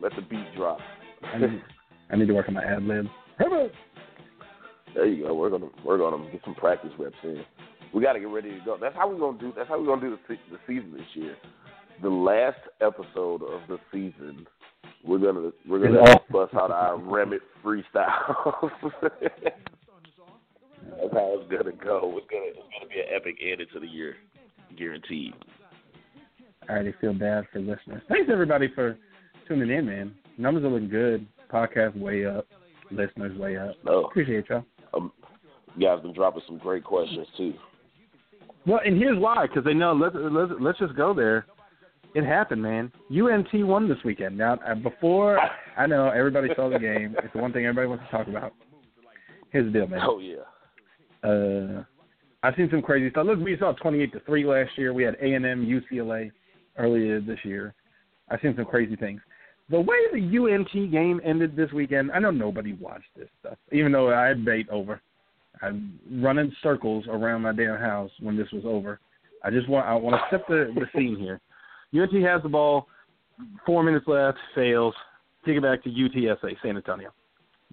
Let the beat drop. I need, I need to work on my ad libs. There you go. We're gonna we're gonna get some practice reps in. We got to get ready to go. That's how we're gonna do. That's how we're gonna do the, the season this year. The last episode of the season, we're gonna we're gonna bust out our remit freestyle. That's how it's gonna go. It's gonna it's gonna be an epic ending to the year, guaranteed. I already feel bad for listeners. Thanks everybody for tuning in, man. Numbers are looking good. Podcast way up. Listeners way up. No, Appreciate y'all. um, you guys been dropping some great questions too. Well, and here's why, because they know. Let's let's let's just go there. It happened, man. UNT won this weekend. Now, uh, before I know everybody saw the game. It's the one thing everybody wants to talk about. Here's the deal, man. Oh yeah. Uh, I've seen some crazy stuff. Look, we saw 28 to three last year. We had A and M, UCLA earlier this year. I've seen some crazy things. The way the UNT game ended this weekend, I know nobody watched this stuff, even though I had bait over. I'm running circles around my damn house when this was over. I just want I want to set the the scene here. UNT has the ball, four minutes left, fails. Kick it back to UTSA, San Antonio.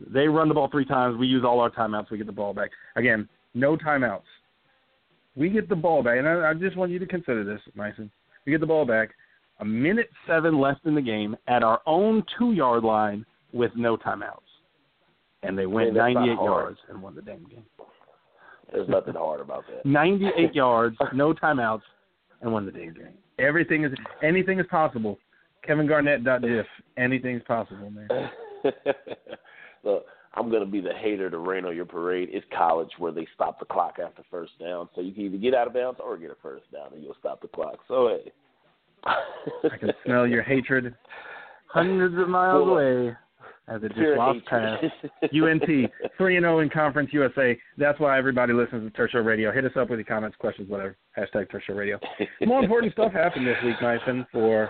They run the ball three times. We use all our timeouts. We get the ball back. Again, no timeouts. We get the ball back, and I, I just want you to consider this, Mason. We get the ball back. A minute seven left in the game at our own two yard line with no timeouts, and they went Man, 98 yards and won the damn game. There's nothing hard about that. 98 yards, no timeouts, and won the damn game. Everything is anything is possible. Kevin Garnett. Diff. Anything is possible, man. Look, I'm gonna be the hater to rain on your parade. It's college where they stop the clock after first down, so you can either get out of bounds or get a first down, and you'll stop the clock. So hey, I can smell your hatred hundreds of miles Well, away as it just walks past. UNT three and zero in Conference USA. That's why everybody listens to Turf Show Radio. Hit us up with your comments, questions, whatever. Hashtag Turf Show Radio. More important stuff happened this week, Mason, for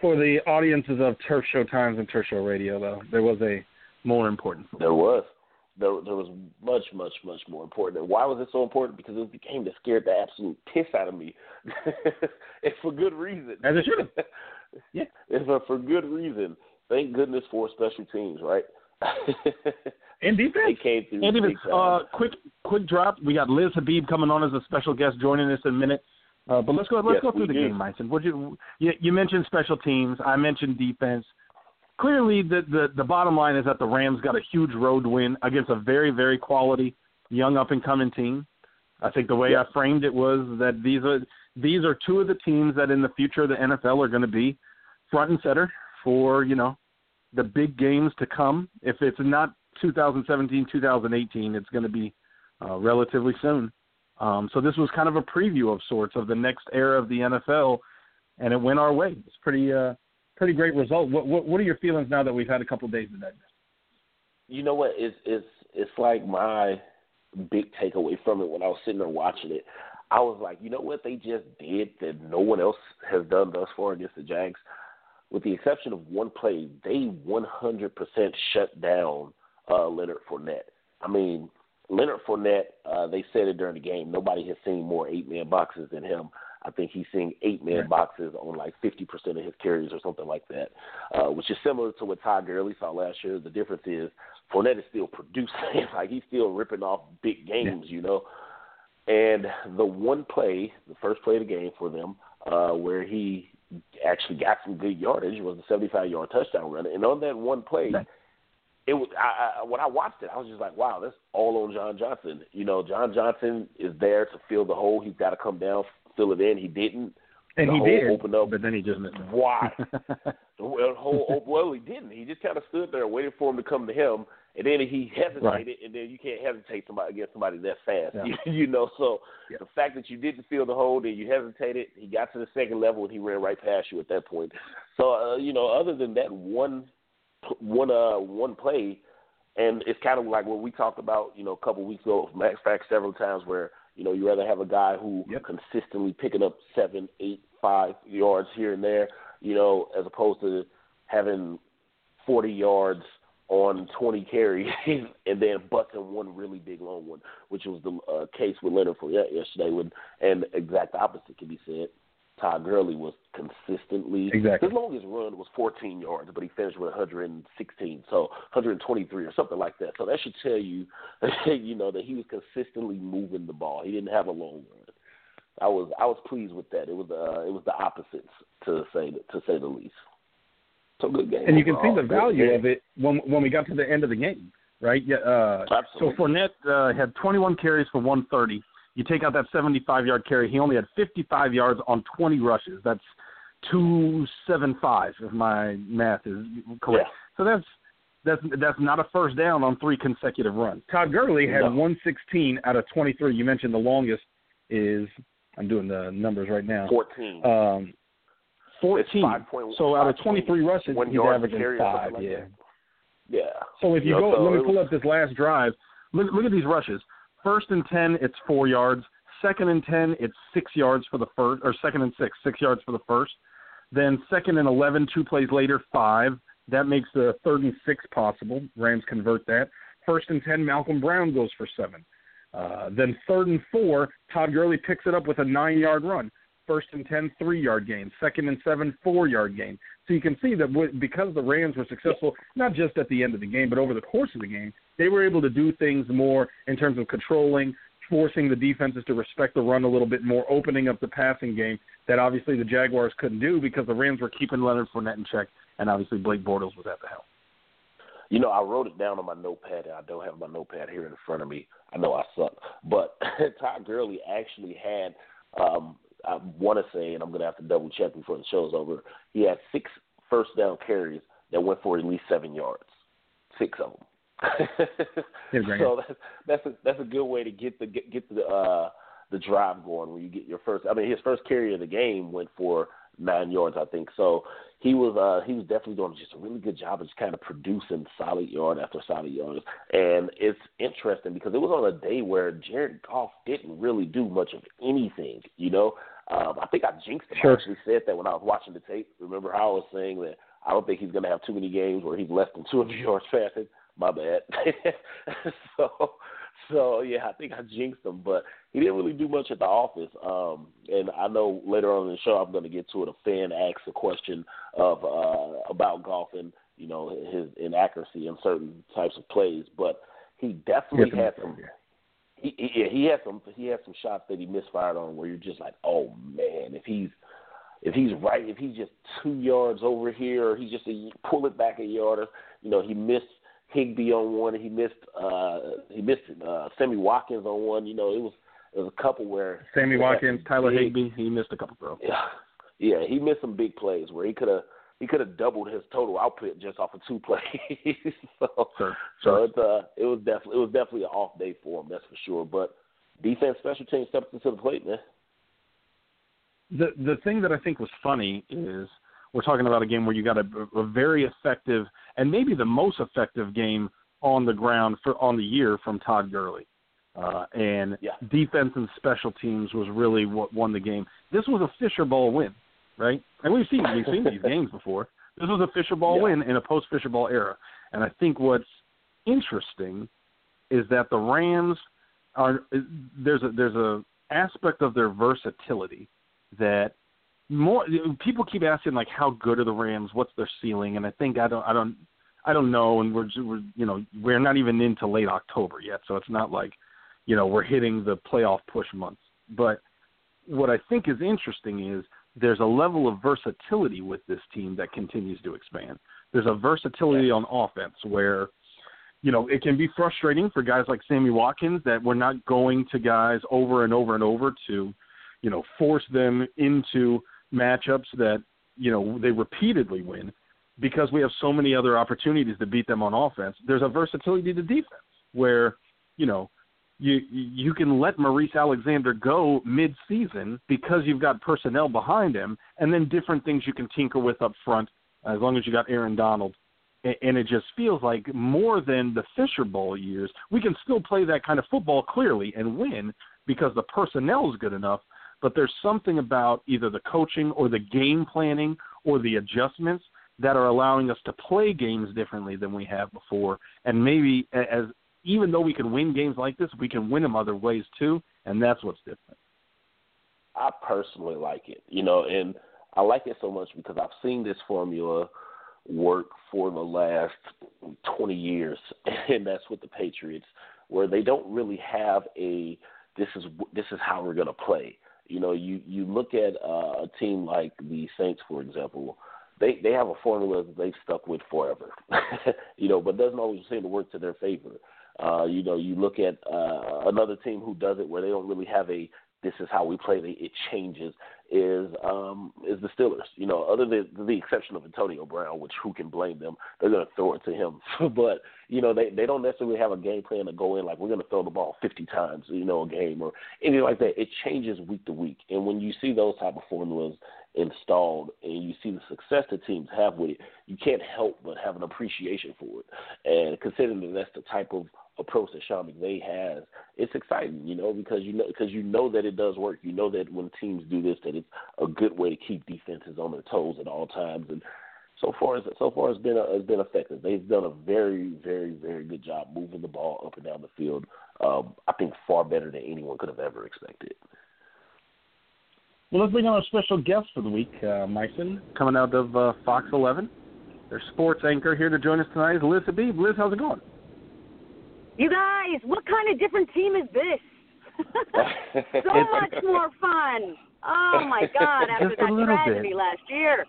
for the audiences of Turf Show Times and Turf Show Radio. Though there was a more important. There was. There, there was much, much, much more important. And why was it so important? Because it was the game that scared the absolute piss out of me. and for good reason. As it should have. Yeah. And for, for good reason. Thank goodness for special teams, right? And defense. they came through And even uh, quick quick drop. We got Liz Habib coming on as a special guest, joining us in a minute. Uh, but let's go. Let's Yes, go through the do. game, Mason. What you, you you mentioned special teams. I mentioned defense. Clearly, the, the the bottom line is that the Rams got a huge road win against a very very quality young up and coming team. I think the way I framed it was that these are these are two of the teams that in the future of the NFL are going to be front and center for you know the big games to come. If it's not 2017, 2018, it's going to be uh, relatively soon. Um, so this was kind of a preview of sorts of the next era of the NFL, and it went our way. It's pretty uh, pretty great result. What, what what are your feelings now that we've had a couple of days of that? you know what? It's it's it's like my big takeaway from it when I was sitting there watching it. I was like, you know what they just did that no one else has done thus far against the Jags? With the exception of one play, they 100% shut down uh, Leonard Fournette. I mean, Leonard Fournette, uh, they said it during the game, nobody has seen more eight-man boxes than him. I think he's seeing eight-man boxes on like 50% of his carries or something like that, uh, which is similar to what Todd Gurley saw last year. The difference is Fournette is still producing. like he's still ripping off big games, you know. And the one play, the first play of the game for them, uh, where he actually got some good yardage. Was a 75 yard touchdown run, and on that one play, it was I, I when I watched it, I was just like, wow, that's all on John Johnson. You know, John Johnson is there to fill the hole. He's got to come down, fill it in. He didn't. And the he did, opened up. but then he just missed. it. Why? the whole well, he didn't. He just kind of stood there waiting for him to come to him, and then he hesitated, Right. and then you can't hesitate somebody against somebody that fast. Yeah. you know, so Yeah. the fact that you didn't feel the hold and you hesitated, he got to the second level and he ran right past you at that point. So uh, you know, other than that one one uh one play, and it's kind of like what we talked about, you know, a couple weeks ago, Max Fact several times where you know you rather have a guy who Yep. consistently picking up seven, eight, five yards here and there, you know, as opposed to having forty yards on 20 carries and then busting one really big long one, which was the uh, case with Leonard Fournette yesterday. When, and exact opposite can be said. Todd Gurley was consistently Exactly. his longest run was 14 yards, but he finished with 116, so 123 or something like that. So that should tell you, you know, that he was consistently moving the ball. He didn't have a long run. I was I was pleased with that. It was uh it was the opposites to say to say the least. So good game. and you can see the value of it when when we got to the end of the game, right? Yeah. Uh, so Fournette uh, had 21 carries for 130. You take out that 75 yard carry, he only had 55 yards on 20 rushes. That's 275 if my math is correct. Yeah. So that's that's that's not a first down on three consecutive runs. Todd Gurley had No. 116 out of 23. You mentioned the longest is I'm doing the numbers right now. 14. Um, 14. It's five point- so out of 23 rushes, one he's yard averaging carry or something five. like yeah. that. yeah. So if you know, go, so let me pull up this last drive. Look, look at these rushes. First and ten, it's four yards. Second and ten, it's six yards for the first, or second and six, six yards for the first. Then second and eleven, two plays later, five. That makes the third and six possible. Rams convert that. First and ten, Malcolm Brown goes for seven. Uh, then third and four, Todd Gurley picks it up with a nine-yard run. First and ten, three-yard gain. Second and seven, four-yard gain. So you can see that w- because the Rams were successful, not just at the end of the game, but over the course of the game, they were able to do things more in terms of controlling, forcing the defenses to respect the run a little bit more, opening up the passing game that obviously the Jaguars couldn't do because the Rams were keeping Leonard Fournette in check, and obviously Blake Bortles was at the helm. You know, I wrote it down on my notepad, and I don't have my notepad here in front of me. I know I suck, but Todd Gurley actually had. Um, I want to say, and I'm going to have to double check before the show's over. He had six first down carries that went for at least seven yards. Six of them. So that's that's a, that's a good way to get the get, get the uh, the drive going when you get your first. I mean, his first carry of the game went for nine yards, I think. So he was uh, he was definitely doing just a really good job of just kind of producing solid yard after solid yard. And it's interesting because it was on a day where Jared Goff didn't really do much of anything. You know, um, I think I jinxed him. Sure. I actually said that when I was watching the tape. Remember how I was saying that I don't think he's going to have too many games where he's less than 200 yards passing. My bad. so, so yeah, I think I jinxed him, but he didn't really do much at the office. Um, and I know later on in the show I'm going to get to it. A fan asks a question of uh, about Goff and you know his inaccuracy in certain types of plays, but he definitely had some. He, he, yeah, he had some. He had some shots that he misfired on where you're just like, oh man, if he's if he's right, if he's just two yards over here, or he just a, pull it back a yard. Or, you know, he missed Higbee on one. He missed uh, he missed uh, Sammy Watkins on one. You know, it was it was a couple where Sammy Watkins, Tyler big- Higbee, he missed a couple throws. Yeah, yeah, he missed some big plays where he could have he could have doubled his total output just off of two plays. so Sure, so sure. it's uh it was definitely it was definitely an off day for him, that's for sure. But defense, special teams stepped into the plate, man. the the thing that I think was funny is we're talking about a game where you got a, a very effective and maybe the most effective game on the ground for on the year from Todd Gurley. Uh, and Yeah. defense and special teams was really what won the game. This was a Fisher Bowl win, right? And we've seen we've seen these games before. This was a Fisher Bowl Yeah. win in a post Fisher Bowl era. And I think what's interesting is that the Rams are there's a there's a aspect of their versatility that more people keep asking like how good are the Rams? What's their ceiling? And I think I don't I don't I don't know. And we're, we're you know we're not even into late October yet, so it's not like you know we're hitting the playoff push months. But what I think is interesting is there's a level of versatility with this team that continues to expand. There's a versatility on offense where, you know, it can be frustrating for guys like Sammy Watkins that we're not going to guys over and over and over to, you know, force them into matchups that, you know, they repeatedly win because we have so many other opportunities to beat them on offense. There's a versatility to defense where, you know, you you can let Maurice Alexander go mid-season because you've got personnel behind him, and then different things you can tinker with up front as long as you got Aaron Donald. And it just feels like more than the Fisher Bowl years, we can still play that kind of football clearly and win because the personnel is good enough. But there's something about either the coaching or the game planning or the adjustments that are allowing us to play games differently than we have before. And maybe as even though we can win games like this, we can win them other ways too, and that's what's different. I personally like it, you know, and I like it so much because I've seen this formula work for the last 20 years, and that's with the Patriots, where they don't really have a this is this is how we're going to play. You know, you you look at uh, a team like the Saints, for example. They they have a formula that they've stuck with forever, you know, but doesn't always seem to work to their favor. Uh, you know, you look at uh, another team who does it where they don't really have a this is how we play. They, it changes. Is um, is the Steelers? You know, other than the exception of Antonio Brown, which who can blame them? They're going to throw it to him. but you know, they they don't necessarily have a game plan to go in like we're going to throw the ball 50 times, you know, a game or anything like that. It changes week to week, and when you see those type of formulas installed and you see the success that teams have with it, you can't help but have an appreciation for it. And considering that that's the type of approach that Sean McVay has, it's exciting, you know, because you know because you know that it does work. You know that when teams do this, that it's a good way to keep defenses on their toes at all times. And so far, so far it's been a, it's been effective. They've done a very, very, very good job moving the ball up and down the field. Um, I think far better than anyone could have ever expected. Well, let's bring on our special guest for the week, uh, Mason, coming out of uh, Fox 11. Their sports anchor here to join us tonight is Liz Habib. Liz, how's it going? You guys, what kind of different team is this? so much more fun. Oh my God! After Just that bit. tragedy last year.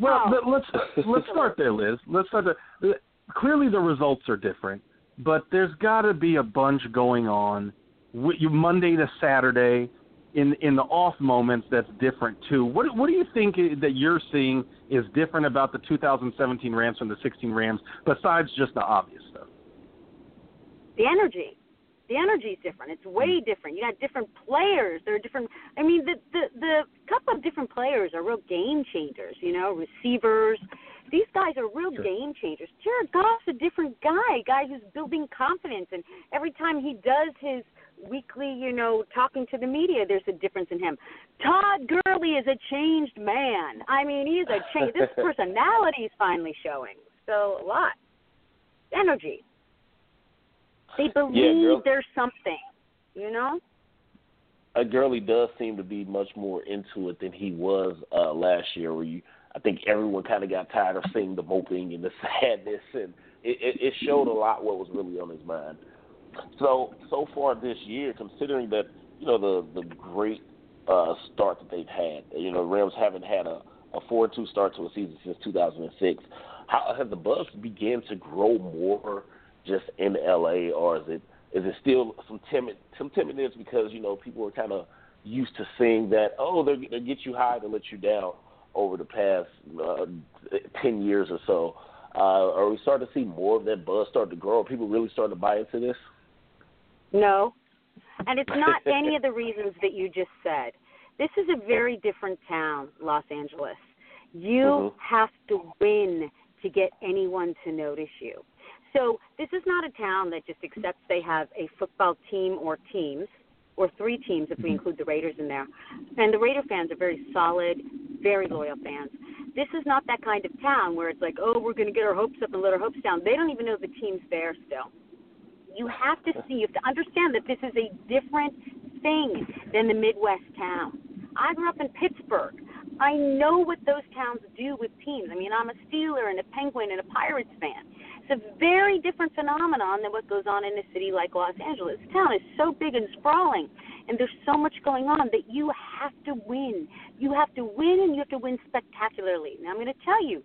Well, Oh. let's let's start there, Liz. Let's start there. Clearly, the results are different, but there's got to be a bunch going on. You Monday to Saturday, in in the off moments, that's different too. What what do you think that you're seeing is different about the 2017 Rams from the 16 Rams, besides just the obvious stuff? The energy. The energy is different. It's way mm. different. You got different players. There are different. I mean, the the the couple of different players are real game changers. You know, receivers. These guys are real game changers. Jared Goff's a different guy. Guy who's building confidence, and every time he does his weekly, you know, talking to the media, there's a difference in him. Todd Gurley is a changed man. I mean, he's a change. This personality is finally showing. So a lot. Energy. They believe girl. there's something, you know? A Gurley does seem to be much more into it than he was uh, last year. Where you, I think everyone kind of got tired of seeing the moping and the sadness, and it, it, it showed a lot what was really on his mind. So so far this year, considering that you know the the great uh, start that they've had, you know, Rams haven't had a a four two start to a season since 2006. How has the buzz began to grow more just in LA, or is it is it still some timid some timidness because you know people are kind of used to seeing that oh they they get you high to let you down over the past uh, ten years or so. Uh, are we starting to see more of that buzz start to grow? Are people really starting to buy into this? No. And it's not any of the reasons that you just said. This is a very different town, Los Angeles. You Mhm. have to win to get anyone to notice you. So this is not a town that just accepts they have a football team or teams, or three teams if we mm-hmm. include the Raiders in there. And the Raider fans are very solid, very loyal fans. This is not that kind of town where it's like, oh, we're going to get our hopes up and let our hopes down. They don't even know the team's there still. You have to see, you have to understand that this is a different thing than the Midwest town. I grew up in Pittsburgh. I know what those towns do with teams. I mean, I'm a Steeler and a Penguin and a Pirates fan. It's a very different phenomenon than what goes on in a city like Los Angeles. This town is so big and sprawling. and there's so much going on that you have to win. You have to win, and you have to win spectacularly. Now I'm going to tell you,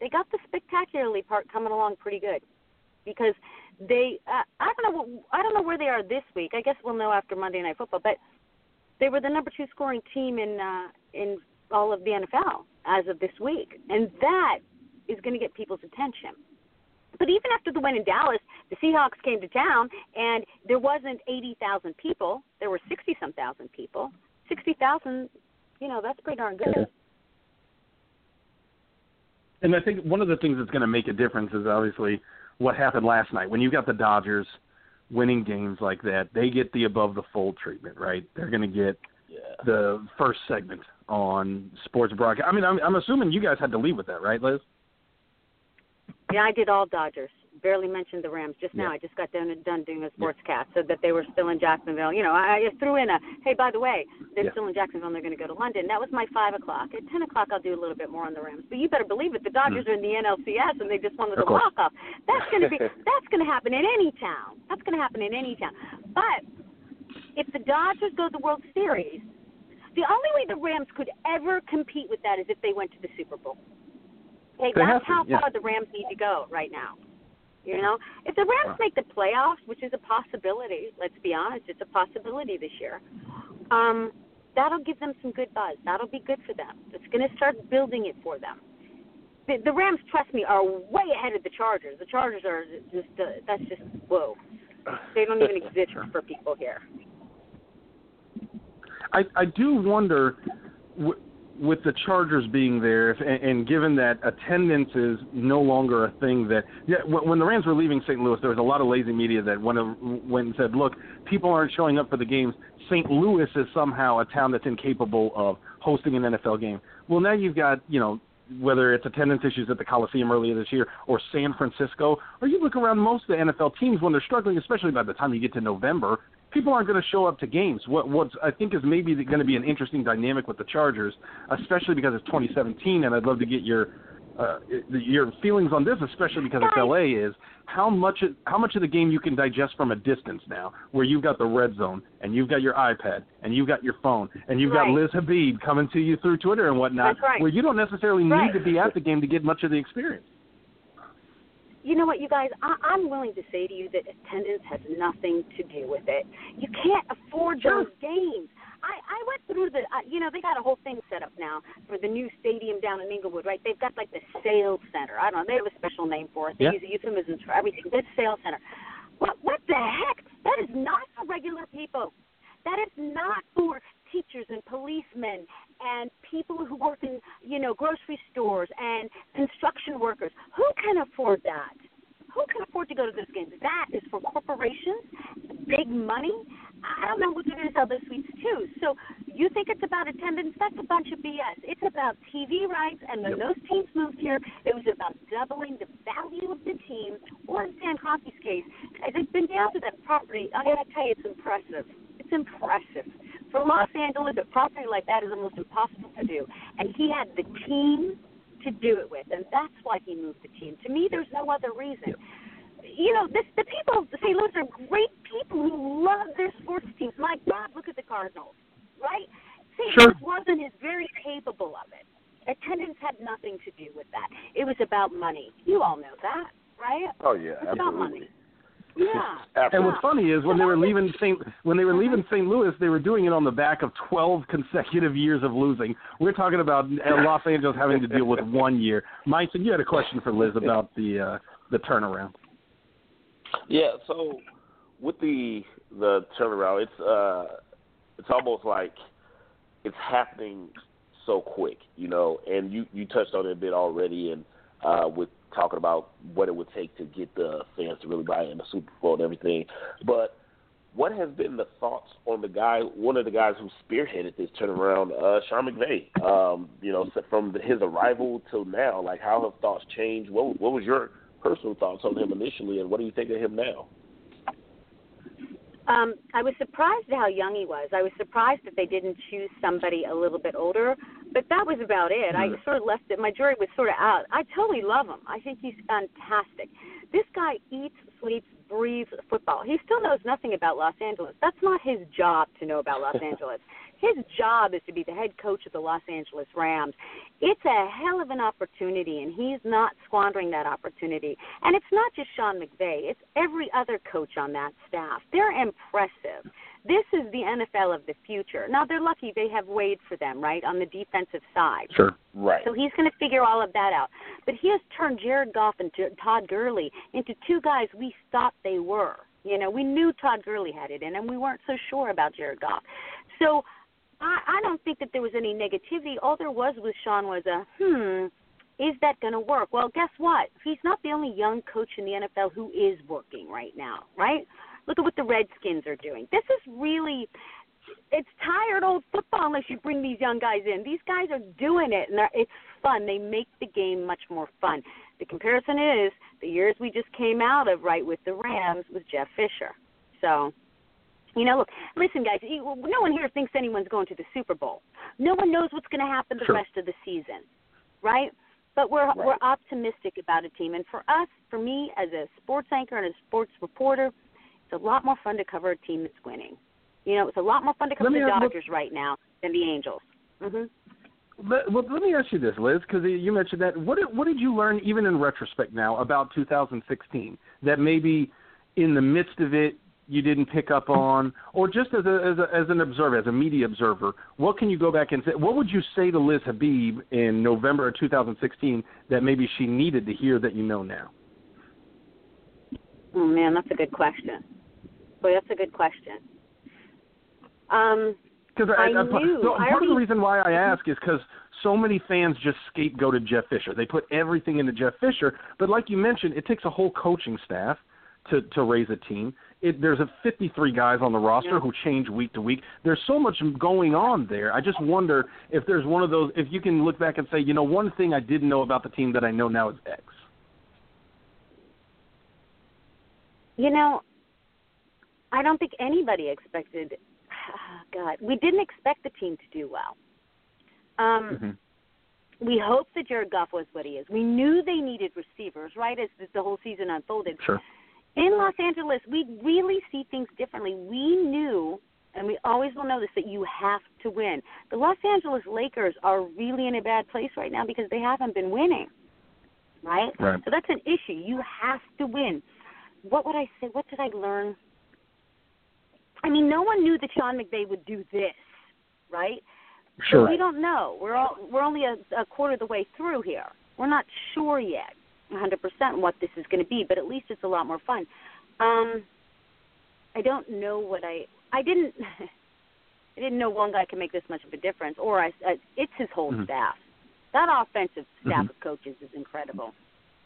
they got the spectacularly part coming along pretty good because they uh, I don't know I don't know where they are this week. I guess we'll know after Monday Night Football, but they were the number two scoring team in uh, in all of the NFL as of this week, and that is going to get people's attention. But even after the win in Dallas, the Seahawks came to town, and there wasn't 80,000 people. There were 60 some thousand people. 60,000, you know, that's pretty darn good. And I think one of the things that's going to make a difference is obviously what happened last night. When you've got the Dodgers winning games like that, they get the above the fold treatment, right? They're going to get. The first segment on sports broadcast. I mean, I'm, I'm assuming you guys had to leave with that, right, Liz? Yeah, I did all Dodgers. Barely mentioned the Rams just now. Yeah. I just got done done doing a sportscast, so that they were still in Jacksonville. You know, I, I threw in a hey, by the way, they're Yeah. still in Jacksonville. and They're going to go to London. That was my five o'clock. At ten o'clock, I'll do a little bit more on the Rams. But you better believe it. The Dodgers hmm. are in the NLCS, and they just wanted to walk off. That's going to be that's going to happen in any town. That's going to happen in any town. But if the Dodgers go to the World Series, the only way the Rams could ever compete with that is if they went to the Super Bowl. Okay, They that's to, how yeah. far the Rams need to go right now. You know, if the Rams make the playoffs, which is a possibility, let's be honest, it's a possibility this year. Um, that'll give them some good buzz. That'll be good for them. It's going to start building it for them. The, the Rams, trust me, are way ahead of the Chargers. The Chargers are just uh, that's just whoa. They don't even exist for people here. I I do wonder w- with the Chargers being there, if, and, and given that attendance is no longer a thing that yeah, when, when the Rams were leaving St. Louis, there was a lot of lazy media that went uh, went and said, look, people aren't showing up for the games. St. Louis is somehow a town that's incapable of hosting an NFL game. Well, now you've got you know whether it's attendance issues at the Coliseum earlier this year or San Francisco, or you look around most of the NFL teams when they're struggling, especially by the time you get to November, people aren't going to show up to games. What what I think is maybe going to be an interesting dynamic with the Chargers, especially because it's 2017, and I'd love to get your uh, your feelings on this, especially because it's LA, is how much how much of the game you can digest from a distance now, where you've got the red zone and you've got your iPad and you've got your phone and you've Right. got Liz Habib coming to you through Twitter and whatnot, right. where you don't necessarily Right. need to be at the game to get much of the experience. You know what, you guys, I, I'm willing to say to you that attendance has nothing to do with it. You can't afford Sure. those games. I, I went through the, uh, you know, they got a whole thing set up now for the new stadium down in Inglewood, right? They've got like the sales center. I don't know, they have a special name for it. They Yeah. use euphemisms for everything. This sales center. What, what the heck? That is not for regular people. That is not for teachers and policemen and people who work in, you know, grocery stores and construction workers. Who can afford that? Who can afford to go to this game? That is for corporations, big money. I don't know what they're going to sell those suites too. So you think it's about attendance? That's a bunch of BS. It's about TV rights, and when those teams moved here, it was about doubling the value of the team. Or in Stan Kroenke's case, as I've been down to that property, I got to tell you, it's impressive. It's impressive. For Los Angeles, a property like that is almost impossible to do. And he had the team to do it with, and that's why he moved the team. To me, there's no other reason. You know, this, the people of St. Louis are great people who love their sports teams. My God, look at the Cardinals, right? St. Sure. Louis wasn't as very capable of it. Attendance had nothing to do with that. It was about money. You all know that, right? Oh yeah, It's about money. Yeah. And what's funny is when they were leaving St. when they were leaving St. Louis, they were doing it on the back of 12 consecutive years of losing. We're talking about uh, Los Angeles having to deal with one year. Mike, you had a question for Liz about the uh, the turnaround. Yeah, so with the the turnaround, it's uh it's almost like it's happening so quick, you know, and you you touched on it a bit already and uh with talking about what it would take to get the fans to really buy in the Super Bowl and everything. But what has been the thoughts on the guy, one of the guys who spearheaded this turnaround, uh, Sean McVay? Um, you know, from his arrival till now, like how have thoughts changed? What what was your personal thoughts on him initially, and what do you think of him now? Um, I was surprised at how young he was. I was surprised that they didn't choose somebody a little bit older, but that was about it. I mm. sort of left it. My jury was sort of out. I totally love him. I think he's fantastic. This guy eats, sleeps, breathes football. He still knows nothing about Los Angeles. That's not his job to know about Los Angeles. His job is to be the head coach of the Los Angeles Rams. It's a hell of an opportunity, and he's not squandering that opportunity. And it's not just Sean McVay, it's every other coach on that staff. They're impressive. This is the NFL of the future. Now, they're lucky they have Wade for them, right, on the defensive side. Sure. Right. So he's going to figure all of that out. But he has turned Jared Goff and Todd Gurley into two guys we thought they were. You know, we knew Todd Gurley had it in him. We weren't so sure about Jared Goff. So I, I don't think that there was any negativity. All there was with Sean was a hmm. Is that going to work? Well, guess what? He's not the only young coach in the NFL who is working right now, right? Look at what the Redskins are doing. This is really it's tired old football unless you bring these young guys in. These guys are doing it and it's fun. They make the game much more fun. The comparison is the years we just came out of right with the Rams with Jeff Fisher. So you know, look, listen, guys. No one here thinks anyone's going to the Super Bowl. No one knows what's going to happen the sure. rest of the season, right? But we're Right. we're optimistic about a team, and for us, for me as a sports anchor and a sports reporter, it's a lot more fun to cover a team that's winning. You know, it's a lot more fun to cover the Dodgers right now than the Angels. hmm Let, well, let me ask you this, Liz, because you mentioned that. What did, what did you learn, even in retrospect now, about 2016 that maybe in the midst of it you didn't pick up on, or just as a, as, a, as an observer, as a media observer, what can you go back and say? What would you say to Liz Habib in November of 2016 that maybe she needed to hear that you know now? Oh man, that's a good question. Boy, that's a good question. Um, Because I I, I, knew. so I part of the reason why I ask is because so many fans just scapegoated Jeff Fisher. They put everything into Jeff Fisher, but like you mentioned, it takes a whole coaching staff to to raise a team. It, there's a 53 guys on the roster Yeah. who change week to week. There's so much going on there. I just wonder if there's one of those. If you can look back and say, you know, one thing I didn't know about the team that I know now is X. You know, I don't think anybody expected. God, we didn't expect the team to do well. Um, Mm-hmm. We hoped that Jared Goff was what he is. We knew they needed receivers, right, as the whole season unfolded. Sure. In Los Angeles, we really see things differently. We knew, and we always will know this, that you have to win. The Los Angeles Lakers are really in a bad place right now because they haven't been winning, right? Right. So that's an issue. You have to win. What would I say? What did I learn? I mean, no one knew that Sean McVay would do this, right? Sure. So we don't know. We're all, we're only a, a quarter of the way through here. We're not sure yet, 100% what this is going to be, but at least it's a lot more fun. Um, I don't know what I I didn't I didn't know one guy could make this much of a difference, or I, I it's his whole Mhm. staff. That offensive staff Mhm. of coaches is incredible.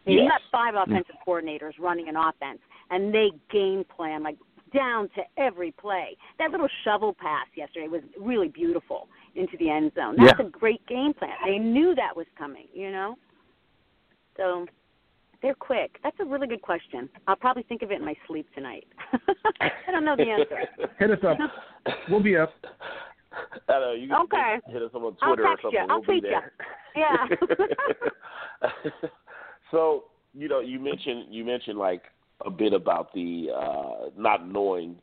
Mean, You Yes. got five offensive coordinators running an offense, and they game plan like down to every play. That little shovel pass yesterday was really beautiful into the end zone. That's Yeah. a great game plan. They knew that was coming, you know. So they're quick. That's a really good question. I'll probably think of it in my sleep tonight. I don't know the answer. Hit us up. We'll be up. I know you can Okay. hit us up on Twitter or something. you. I'll we'll be tweet you. there. Yeah. so you know, you mentioned you mentioned like a bit about the uh not knowing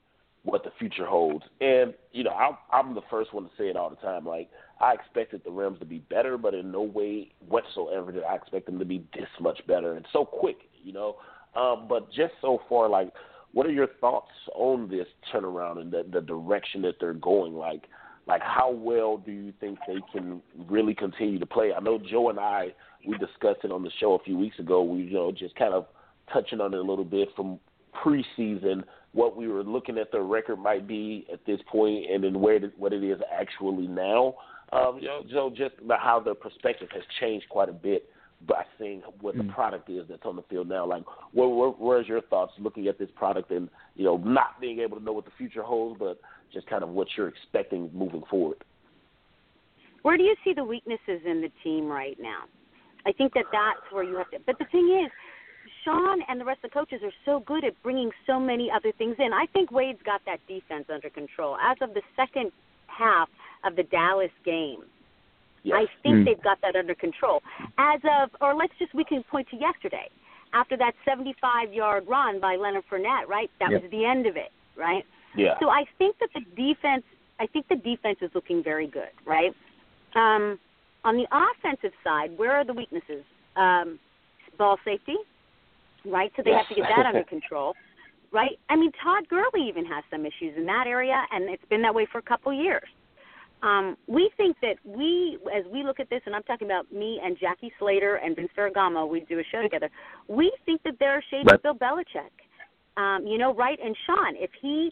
what the future holds, and you know, I'm I'm the first one to say it all the time. Like I expected the Rams to be better, but in no way whatsoever did I expect them to be this much better and so quick. You know, um, but just so far, like, what are your thoughts on this turnaround and the the direction that they're going? Like, like how well do you think they can really continue to play? I know Joe and I we discussed it on the show a few weeks ago. We you know just kind of touching on it a little bit from preseason, what we were looking at the record might be at this point, and then where it, what it is actually now. Um, you know, Joe, just about how the perspective has changed quite a bit by seeing what the product is that's on the field now. Like, where, where, where's your thoughts looking at this product and you know not being able to know what the future holds, but just kind of what you're expecting moving forward? Where do you see the weaknesses in the team right now? I think that that's where you have to. But the thing is, Sean and the rest of the coaches are so good at bringing so many other things in. I think Wade's got that defense under control. As of the second half of the Dallas game, Yes. I think Mm. they've got that under control. As of, or let's just, we can point to yesterday. after that 75-yard run by Leonard Fournette, right? That Yep. was the end of it, right? Yeah. So I think that the defense, I think the defense is looking very good, right? Um, on the offensive side, where are the weaknesses? Um, ball safety, right? So they have to get that under control, right? I mean, Todd Gurley even has some issues in that area, and it's been that way for a couple years. Um, we think that we, as we look at this, and I'm talking about me and Jackie Slater and Vince Ferragamo, we do a show together. We think that there are shades Right. of Bill Belichick. Um, you know, right? And Sean, if he,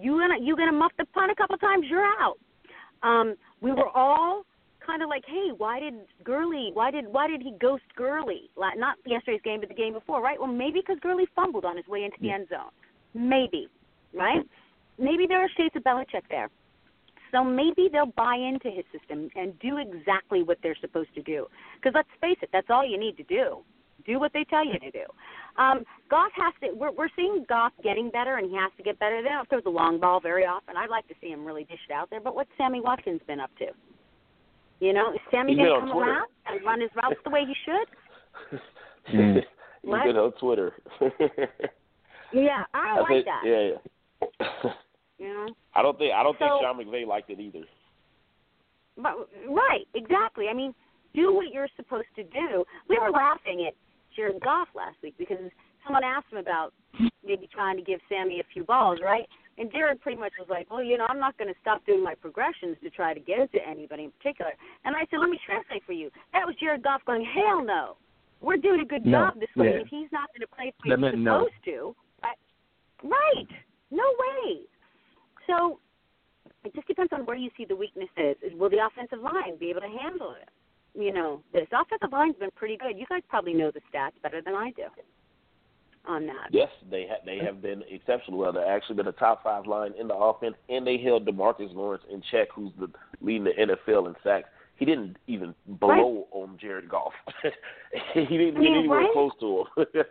you gonna you gonna muff the punt a couple times, you're out. Um, we were all kind of like, hey, why did Gurley? Why did why did he ghost Gurley? Like, Not yesterday's game, but the game before, right? Well, maybe because Gurley fumbled on his way into the end zone. Maybe, right? Maybe there are shades of Belichick there. So maybe they'll buy into his system and do exactly what they're supposed to do. Because let's face it, that's all you need to do. Do what they tell you to do. Um, Goff has to. We're, we're seeing Goff getting better, and he has to get better. They don't throw the long ball very often. I'd like to see him really dish it out there. But what's Sammy Watkins been up to? You know, is Sammy He's been going to come Twitter. around and run his routes the way he should? Mm. He's What? on Twitter. Yeah, I don't I like think- that. Yeah, yeah. You know. I don't think I don't So- think Sean McVay liked it either. But, right, exactly. I mean, do what you're supposed to do. We were laughing at Jared Goff last week because someone asked him about maybe trying to give Sammy a few balls, right? And Jared pretty much was like, well, you know, I'm not going to stop doing my progressions to try to get it to anybody in particular. And I said, let me translate for you. That was Jared Goff going, hell no. We're doing a good No, job this way. yeah. If he's not going to play the way he's no. supposed to, right? right. No way. So it just depends on where you see the weakness is. Will the offensive line be able to handle it? You know, this offensive line's been pretty good. You guys probably know the stats better than I do on that. Yes, they ha- they have been exceptional. Well, they've actually been a top five line in the offense, and they held Demarcus Lawrence in check, who's the leading the NFL in sacks. He didn't even blow on Jared Goff. he didn't I mean, get anywhere right? close to him.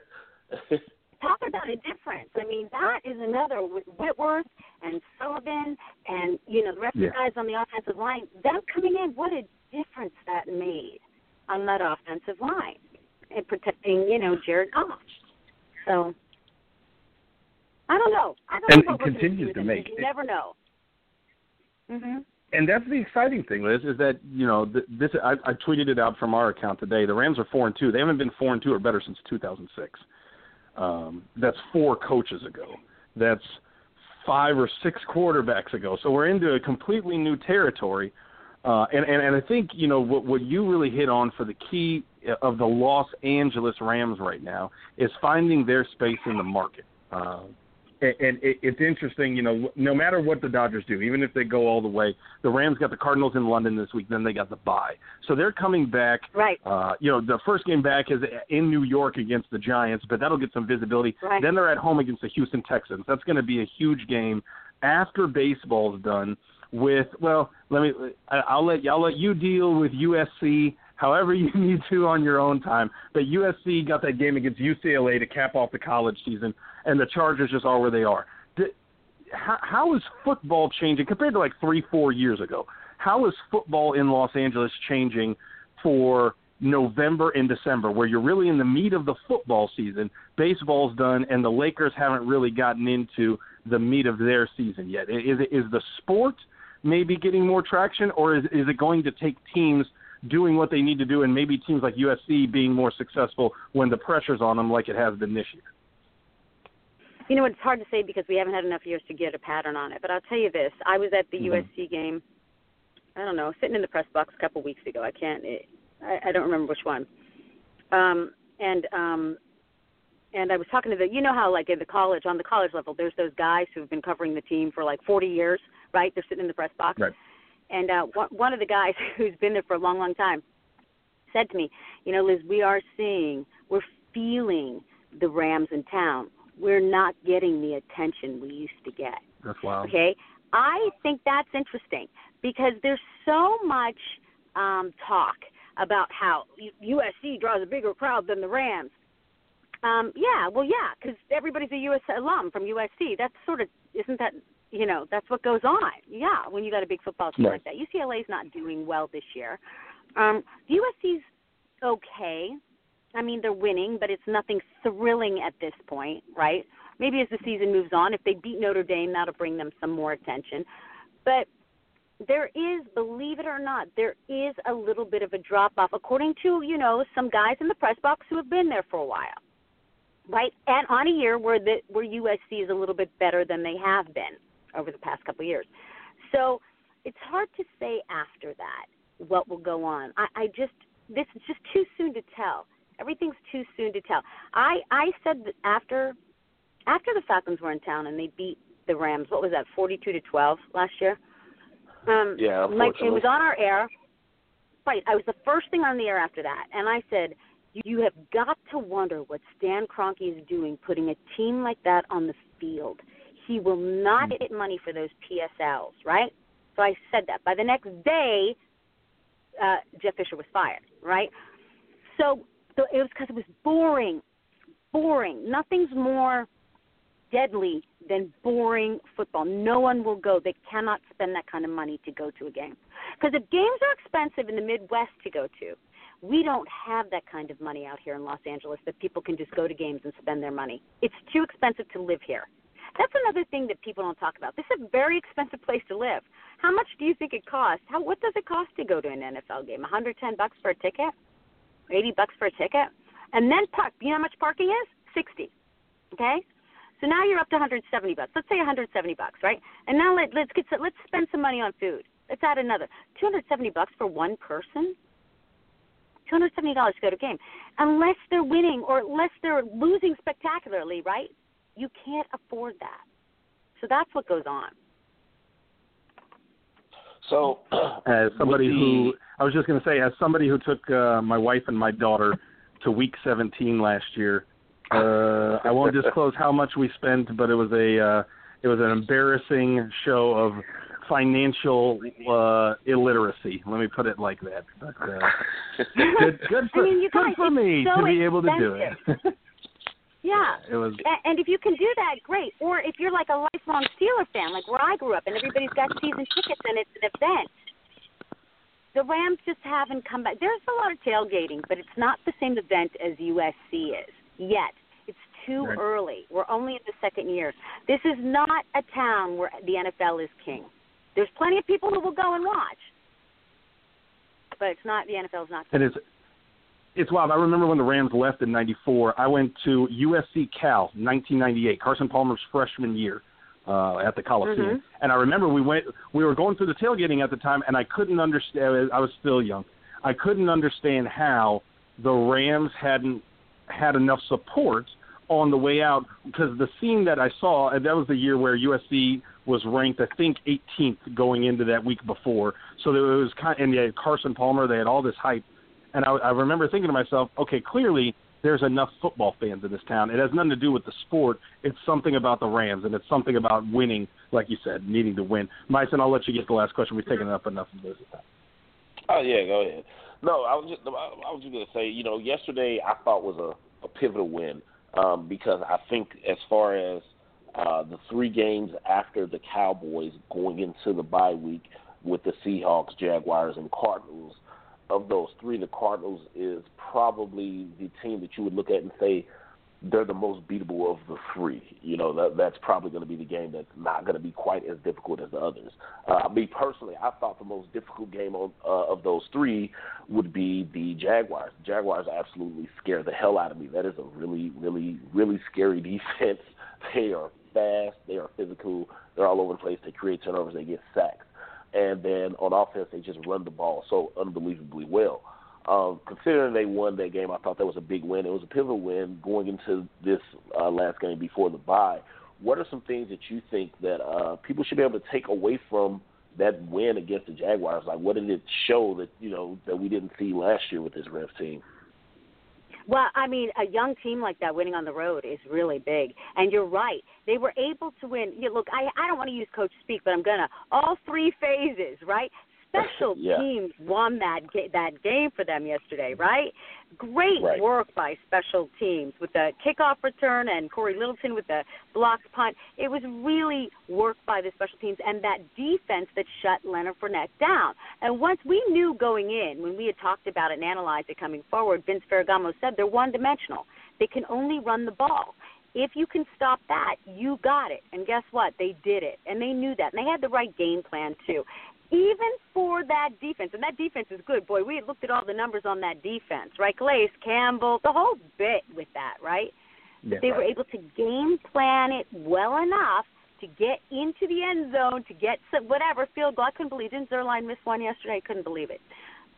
Talk about a difference. I mean, that is another Whit- Whitworth and Sullivan and you know the rest Yeah. of the guys on the offensive line. Them coming in, what a difference that made on that offensive line and protecting you know Jared Goff. So I don't know. I don't And know what it gonna continues to make You it- never know. Mhm. And that's the exciting thing, Liz, is that you know this. I, I tweeted it out from our account today. The Rams are four and two. They haven't been four and two or better since 2006. Um, that's four coaches ago. That's five or six quarterbacks ago. So we're into a completely new territory. Uh, and, and and I think you know what what you really hit on for the key of the Los Angeles Rams right now is finding their space in the market. Uh, and, and it, it's interesting, you know, no matter what the Dodgers do, even if they go all the way, the Rams got the Cardinals in London this week, then they got the bye, so they're coming back. Right. Uh, you know, the first game back is in New York against the Giants, but that'll get some visibility. Right. Then they're at home against the Houston Texans. That's going to be a huge game after baseball's done. With well, let me. I- I'll let I'll let you deal with USC however you need to on your own time. But USC got that game against UCLA to cap off the college season, and the Chargers just are where they are. How, how is football changing compared to like three, four years ago? How is football in Los Angeles changing for November and December, where you're really in the meat of the football season? Baseball's done, and the Lakers haven't really gotten into the meat of their season yet. I- Is the sport maybe getting more traction, or is is it going to take teams doing what they need to do, and maybe teams like USC being more successful when the pressure's on them, like it has been this year? You know, it's hard to say because we haven't had enough years to get a pattern on it. But I'll tell you this: I was at the Mhm. USC game. I don't know, sitting in the press box a couple weeks ago. I can't. It, I, I don't remember which one. Um, and um, and I was talking to the. You know how like in the college on the college level, there's those guys who've been covering the team for like 40 years, right? They're sitting in the press box. Right. And uh, one, one of the guys who's been there for a long, long time said to me, "You know, Liz, we are seeing, we're feeling the Rams in town. We're not getting the attention we used to get." That's wild. Okay, I think that's interesting because there's so much um, talk about how USC draws a bigger crowd than the Rams. Um, yeah, well, yeah, because everybody's a US alum from USC. That's sort of isn't that you know that's what goes on. Yeah, when you got a big football team Right. like that. UCLA's not doing well this year. Um, USC's okay. I mean, they're winning, but it's nothing thrilling at this point, right? Maybe as the season moves on, if they beat Notre Dame, that'll bring them some more attention. But there is, believe it or not, there is a little bit of a drop off, according to you know some guys in the press box who have been there for a while, right? And on a year where the where USC is a little bit better than they have been over the past couple of years, so it's hard to say after that what will go on. I, I just this is just too soon to tell. Everything's too soon to tell. I I said that after after the Falcons were in town and they beat the Rams, what was that, forty two to twelve last year? Um, Yeah, Mike, it was on our air. Right, I was the first thing on the air after that, and I said, "You have got to wonder what Stan Kroenke is doing, putting a team like that on the field. He will not get money for those PSLs, right?" So I said that. By the next day, uh, Jeff Fisher was fired, right? So, so it was because it was boring, boring. Nothing's more deadly than boring football. No one will go. They cannot spend that kind of money to go to a game. Because if games are expensive in the Midwest to go to, we don't have that kind of money out here in Los Angeles that people can just go to games and spend their money. It's too expensive to live here. That's another thing that people don't talk about. This is a very expensive place to live. How much do you think it costs? How what does it cost to go to an NFL game? 110 bucks for a ticket? 80 bucks for a ticket? And then park. You know how much parking is? 60. Okay? So now you're up to 170 bucks. Let's say 170 bucks, right? And now let, let's get let's spend some money on food. Let's add another 270 bucks for one person. $270 to go to a game. Unless they're winning or unless they're losing spectacularly, right? You can't afford that. So that's what goes on. So, as somebody the- who I was just going to say, as somebody who took uh, my wife and my daughter to Week 17 last year, uh, I won't disclose how much we spent, but it was a uh, it was an embarrassing show of financial uh, illiteracy. Let me put it like that. But uh, good, good for, I mean, you good for me so to be able to do it. Yeah. it was And if you can do that, great. Or if you're like a lifelong Steeler fan, like where I grew up, and everybody's got season tickets and it's an event, the Rams just haven't come back. There's a lot of tailgating, but it's not the same event as USC is yet. It's too Right. early. We're only in the second year. This is not a town where the NFL is king. There's plenty of people who will go and watch, but it's not. The NFL's not. And it's it's wild. I remember when the Rams left in '94. I went to USC Cal, 1998, Carson Palmer's freshman year uh, at the Coliseum. Mhm. And I remember we went. We were going through the tailgating at the time, and I couldn't understand. I was still young. I couldn't understand how the Rams hadn't had enough support on the way out because the scene that I saw, and that was the year where USC was ranked, I think, 18th going into that week before. So there was kind, and they had Carson Palmer. They had all this hype, and I, I remember thinking to myself, okay, clearly there's enough football fans in this town. It has nothing to do with the sport. It's something about the Rams, and it's something about winning, like you said, needing to win. Mason, I'll let you get the last question. We've taken up enough of this. Oh yeah, go ahead. No, I was just I was just gonna say, you know, yesterday I thought was a, a pivotal win um, because I think as far as uh, the three games after the Cowboys going into the bye week with the Seahawks, Jaguars, and Cardinals, of those three, the Cardinals is probably the team that you would look at and say they're the most beatable of the three. You know, that that's probably going to be the game that's not going to be quite as difficult as the others. Uh, me personally, I thought the most difficult game on, uh, of those three would be the Jaguars. Jaguars absolutely scare the hell out of me. That is a really, really, really scary defense. They are fast. They are physical. They're all over the place. They create turnovers. They get sacks. And then on offense, they just run the ball so unbelievably well. Um, considering they won that game, I thought that was a big win. It was a pivotal win going into this uh, last game before the bye. What are some things that you think that uh, people should be able to take away from that win against the Jaguars? Like, what did it show that you know that we didn't see last year with this Revs team? Well, I mean, a young team like that winning on the road is really big. And you're right. They were able to win. You look, I I don't want to use coach speak, but I'm gonna. All three phases, right? Special Yeah. teams won that ga- that game for them yesterday, right? Great Right. work by special teams with the kickoff return and Cory Littleton with the blocked punt. It was really work by the special teams and that defense that shut Leonard Fournette down. And once we knew going in, when we had talked about it and analyzed it coming forward, Vince Ferragamo said they're one dimensional. They can only run the ball. If you can stop that, you got it. And guess what? They did it. And they knew that. And they had the right game plan, too. Even for that defense, and that defense is good. Boy, we had looked at all the numbers on that defense, right? Calais, Campbell, the whole bit with that, right? Yeah. They were able to game plan it well enough to get into the end zone, to get some, whatever field goal. I couldn't believe didn't Zuerlein miss one yesterday? I couldn't believe it.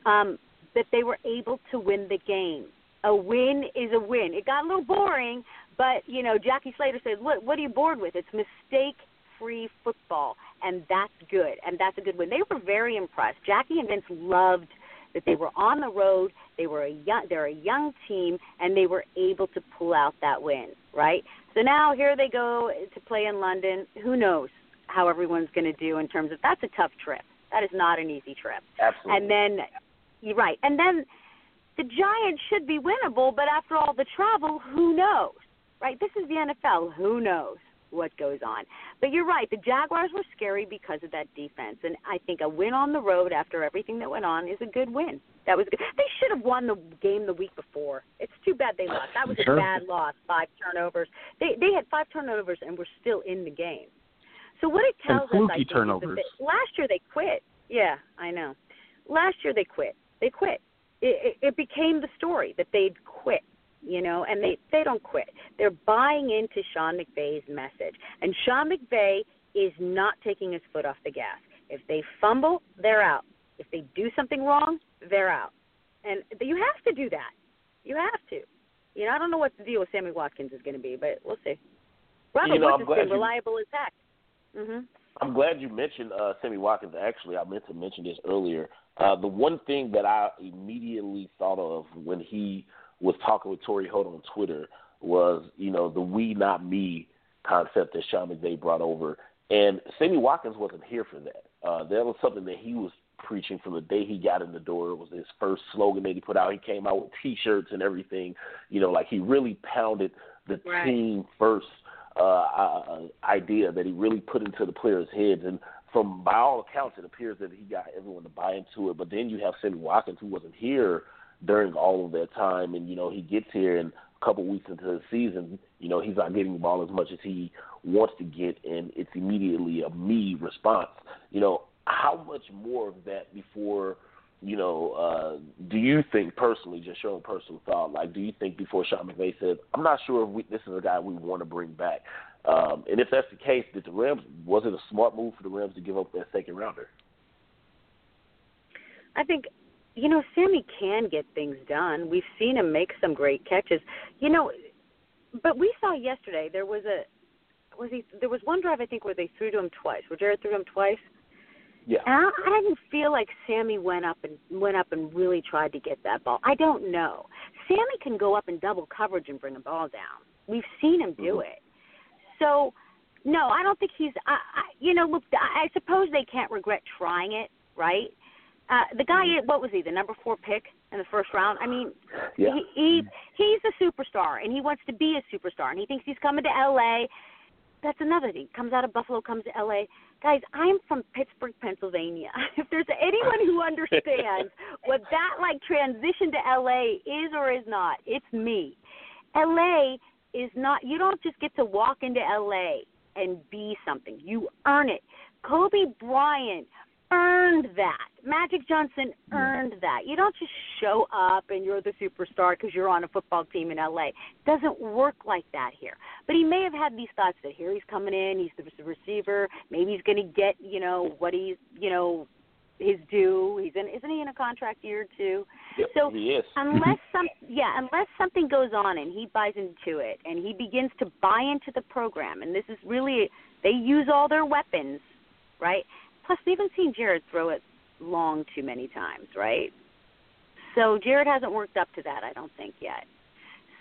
Um, that they were able to win the game. A win is a win. It got a little boring, but you know, Jackie Slater said, "What what are you bored with? It's mistake-free football, and that's good, and that's a good win." They were very impressed. Jackie and Vince loved that they were on the road. They were a young, they're a young team, and they were able to pull out that win. Right. So now here they go to play in London. Who knows how everyone's going to do in terms of that's a tough trip. That is not an easy trip. Absolutely. And then, you're right. And then the Giants should be winnable, but after all the travel, who knows? Right? This is the NFL. Who knows what goes on? But you're right. The Jaguars were scary because of that defense, and I think a win on the road after everything that went on is a good win. That was good. They should have won the game the week before. It's too bad they lost. That was Sure. a bad loss. Five turnovers. They they had five turnovers and were still in the game. So what it And tells us, I think, is that turnovers. last year they quit. Yeah, I know. Last year they quit. They quit. It, it, it became the story that they'd quit. You know, and they they don't quit. They're buying into Sean McVay's message, and Sean McVay is not taking his foot off the gas. If they fumble, they're out. If they do something wrong, they're out. And you have to do that. You have to. You know, I don't know what the deal with Sammy Watkins is going to be, but we'll see. Robert You know, Woods has glad been you- reliable as heck. Mhm. I'm glad you mentioned uh, Sammy Watkins. Actually, I meant to mention this earlier. Uh, the one thing that I immediately thought of when he was talking with Torry Holt on Twitter was, you know, the "we not me" concept that Sean McVay brought over, and Sammy Watkins wasn't here for that. Uh, that was something that he was preaching from the day he got in the door. It was his first slogan that he put out. He came out with T-shirts and everything. You know, like he really pounded the Right. team first uh, uh, idea that he really put into the players' heads. And from by all accounts, it appears that he got everyone to buy into it. But then you have Sammy Watkins, who wasn't here during all of that time, and you know he gets here and a couple weeks into the season, you know he's not getting the ball as much as he wants to get, and it's immediately a me response. You know how much more of that before you know, uh, do you think personally, just your own personal thought, like, do you think before Sean McVay said, I'm not sure if we, this is a guy we want to bring back? Um, and if that's the case, did the Rams, was it a smart move for the Rams to give up that second rounder? I think you know Sammy can get things done. We've seen him make some great catches. You know, but we saw yesterday there was a was he there was one drive I think where they threw to him twice. Where Jared threw to him twice. Yeah. And I, I didn't feel like Sammy went up and went up and really tried to get that ball. I don't know. Sammy can go up in double coverage and bring a ball down. We've seen him do mm-hmm. it. So, no, I don't think he's. I, I you know, look, I, I suppose they can't regret trying it, right? Uh, the guy, what was he? The number four pick in the first round. I mean, Yeah. he, he he's a superstar, and he wants to be a superstar, and he thinks he's coming to L.A. That's another thing. Comes out of Buffalo, comes to L.A. Guys, I'm from Pittsburgh, Pennsylvania. If there's anyone who understands what that like transition to LA is or is not, it's me. LA is not you don't just get to walk into LA and be something. You earn it. Kobe Bryant earned that. Magic Johnson hmm. earned that. You don't just show up and you're the superstar because you're on a football team in LA. doesn't work like that here. But he may have had these thoughts that here he's coming in, he's the receiver, maybe he's going to get, you know, what he's, you know, his due. He's in isn't he in a contract year too? Yep, So he is. unless some yeah, unless something goes on and he buys into it and he begins to buy into the program and this is really they use all their weapons, right? Plus we haven't seen Jared throw it long too many times, right? So Jared hasn't worked up to that, I don't think yet.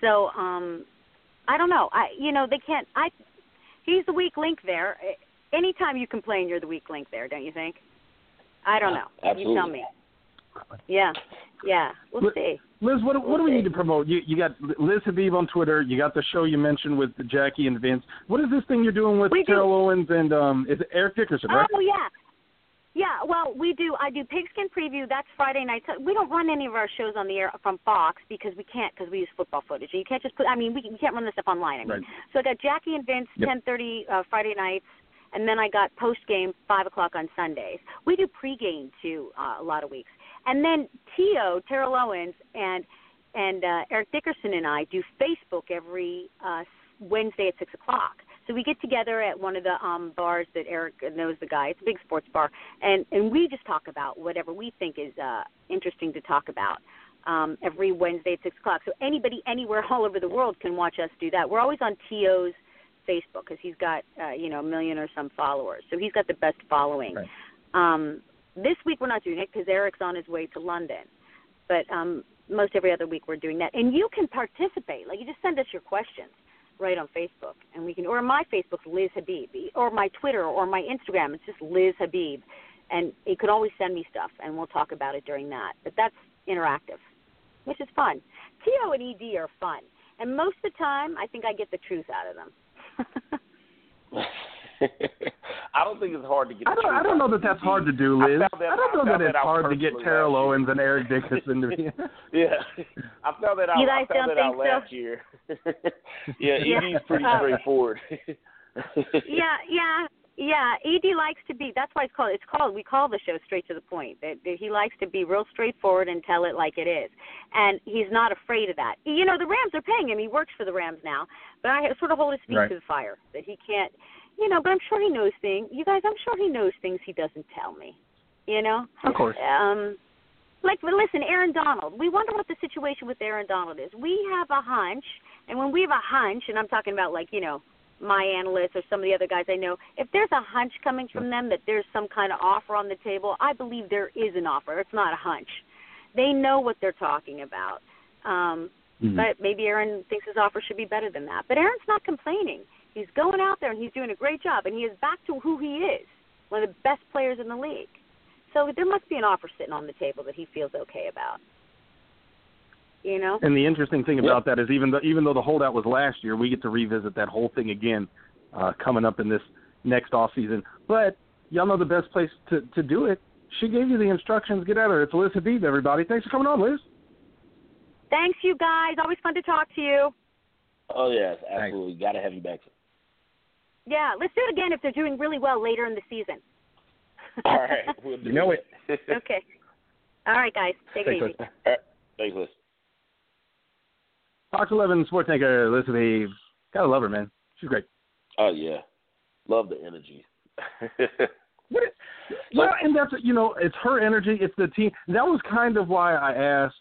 So um I don't know. I you know, they can't I he's the weak link there. Anytime you complain you're the weak link there, don't you think? I don't know. Absolutely. You tell me. Yeah, yeah. We'll Liz, see. Liz, what what do we need to promote? You you got Liz Habib on Twitter. You got the show you mentioned with Jackie and Vince. What is this thing you're doing with We do- Terrell Owens and um is it Eric Dickerson, right? Oh yeah. Yeah, well, we do. I do Pigskin Preview. That's Friday night. So we don't run any of our shows on the air from Fox because we can't because we use football footage. You can't just put. I mean, we, we can't run this stuff online. I mean, Right. so I got Jackie and Vince Yep. ten thirty uh, Friday nights, and then I got post game five o'clock on Sundays. We do pregame too uh, a lot of weeks, and then T.O. Terrell Owens and and uh, Eric Dickerson and I do Facebook every uh, Wednesday at six o'clock. So we get together at one of the um bars that Eric knows the guy. It's a big sports bar, and and we just talk about whatever we think is uh interesting to talk about. Um, every Wednesday at six o'clock. So anybody anywhere all over the world can watch us do that. We're always on T.O.'s Facebook because he's got uh, you know a million or some followers. So he's got the best following. Right. Um, this week we're not doing it because Eric's on his way to London, but um, most every other week we're doing that. And you can participate. Like you just send us your questions right on Facebook, and we can. Or my Facebook's Liz Habib, or my Twitter, or my Instagram. It's just Liz Habib, and you could always send me stuff, and we'll talk about it during that. But that's interactive, which is fun. T.O. and Ed are fun, and most of the time, I think I get the truth out of them. I don't think it's hard to get. I don't I don't know that that's hard to do, I Liz. found that- I don't I know found that it's that out hard to get personally Terrell last year. Owens and Eric Dickerson to be. Yeah, I found that out. You guys I found don't that out so? last year. yeah, Yeah. Edie's pretty Uh, straightforward. yeah, yeah, yeah. Ed likes to be. That's why it's called. It's called. We call the show straight to the point. That, that he likes to be real straightforward and tell it like it is, and he's not afraid of that. You know, the Rams are paying him. He works for the Rams now, but I sort of hold his feet Right. to the fire that he can't. You know, but I'm sure he knows things. You guys, I'm sure he knows things he doesn't tell me. You know. Of course. Um, like, but listen, Aaron Donald. We wonder what the situation with Aaron Donald is. We have a hunch, and when we have a hunch, and I'm talking about like you know my analysts or some of the other guys I know, if there's a hunch coming from them that there's some kind of offer on the table, I believe there is an offer. It's not a hunch. They know what they're talking about. Um, Mhm. But maybe Aaron thinks his offer should be better than that. But Aaron's not complaining. He's going out there and he's doing a great job, and he is back to who he is, one of the best players in the league. So there must be an offer sitting on the table that he feels okay about. You know? And the interesting thing about that is even though even though the holdout was last year, we get to revisit that whole thing again uh, coming up in this next off season. But y'all know the best place to to do it. She gave you the instructions. Get out of there. It's Liz Habib, everybody. Thanks for coming on, Liz. Thanks, you guys. Always fun to talk to you. oh yes, absolutely. Got to have you back. Yeah, let's do it again if they're doing really well later in the season. All right, we'll do You know it. okay. All right, guys. Take Thanks, it easy. All right. Thanks, Liz. Fox 11 sports anchor Liz Habib. Gotta love her, man. She's great. Oh yeah, love the energy. What it, well, and that's you know, it's her energy. It's the team. That was kind of why I asked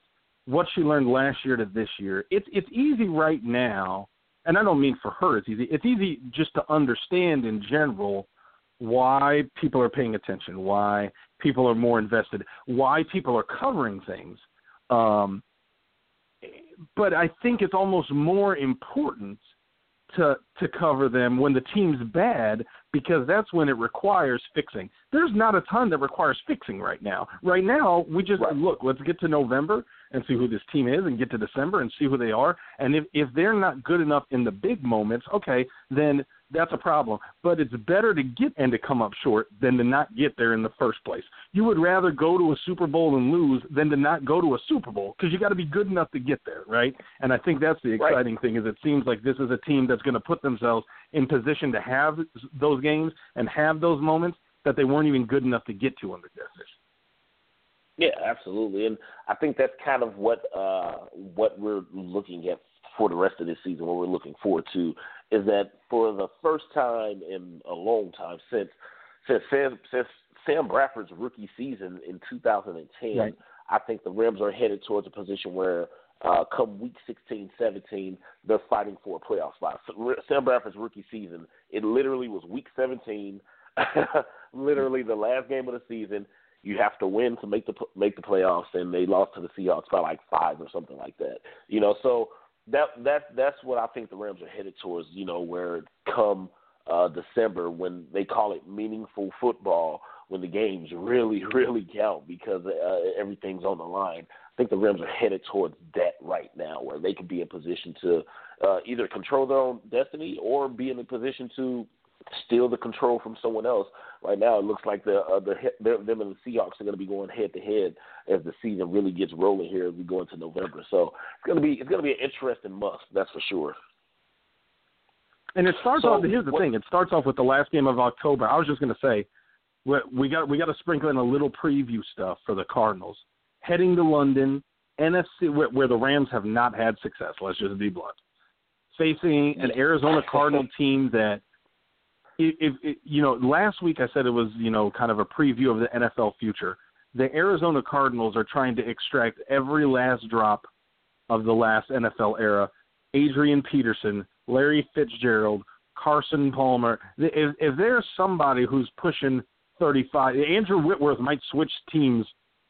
what she learned last year to this year. It's it's easy right now, and I don't mean for her. It's easy. It's easy just to understand in general why people are paying attention, why people are more invested, why people are covering things. Um, but I think it's almost more important to to cover them when the team's bad because that's when it requires fixing. There's not a ton that requires fixing right now. Right now, we just Right. look. Let's get to November and see who this team is, and get to December and see who they are. And if if they're not good enough in the big moments, okay, then that's a problem. But it's better to get and to come up short than to not get there in the first place. You would rather go to a Super Bowl and lose than to not go to a Super Bowl because you got to be good enough to get there, right? And I think that's the Right. exciting thing is it seems like this is a team that's going to put themselves in position to have those games and have those moments that they weren't even good enough to get to under Jeff Fisher. Yeah, absolutely, and I think that's kind of what uh, what we're looking at for the rest of this season. What we're looking forward to is that for the first time in a long time since since Sam, since Sam Bradford's rookie season in 2010, Right. I think the Rams are headed towards a position where. Uh, come week 16, 17, they're fighting for a playoff spot. So, Sam Bradford's rookie season, it literally was week 17, literally the last game of the season you have to win to make the make the playoffs, and they lost to the Seahawks by like five or something like that. You know, so that that that's what I think the Rams are headed towards. You know, where come uh, December when they call it meaningful football, when the games really, really count because uh, everything's on the line. I think the Rams are headed towards that right now, where they could be in position to uh, either control their own destiny or be in a position to steal the control from someone else. Right now, it looks like the uh, the them and the Seahawks are going to be going head to head as the season really gets rolling here as we go into November. So it's going to be it's going to be an interesting month, that's for sure. And it starts so, off. Here's the what, thing: it starts off with the last game of October. I was just going to say, we got we got to sprinkle in a little preview stuff for the Cardinals heading to London, NFC, where, where the Rams have not had success. Let's just be blunt. Facing an Arizona Cardinal team that if, if you know, last week I said it was you know kind of a preview of the NFL future. The Arizona Cardinals are trying to extract every last drop of the last NFL era. Adrian Peterson, Larry Fitzgerald, Carson Palmer. If, if there's somebody who's pushing 35, Andrew Whitworth might switch teams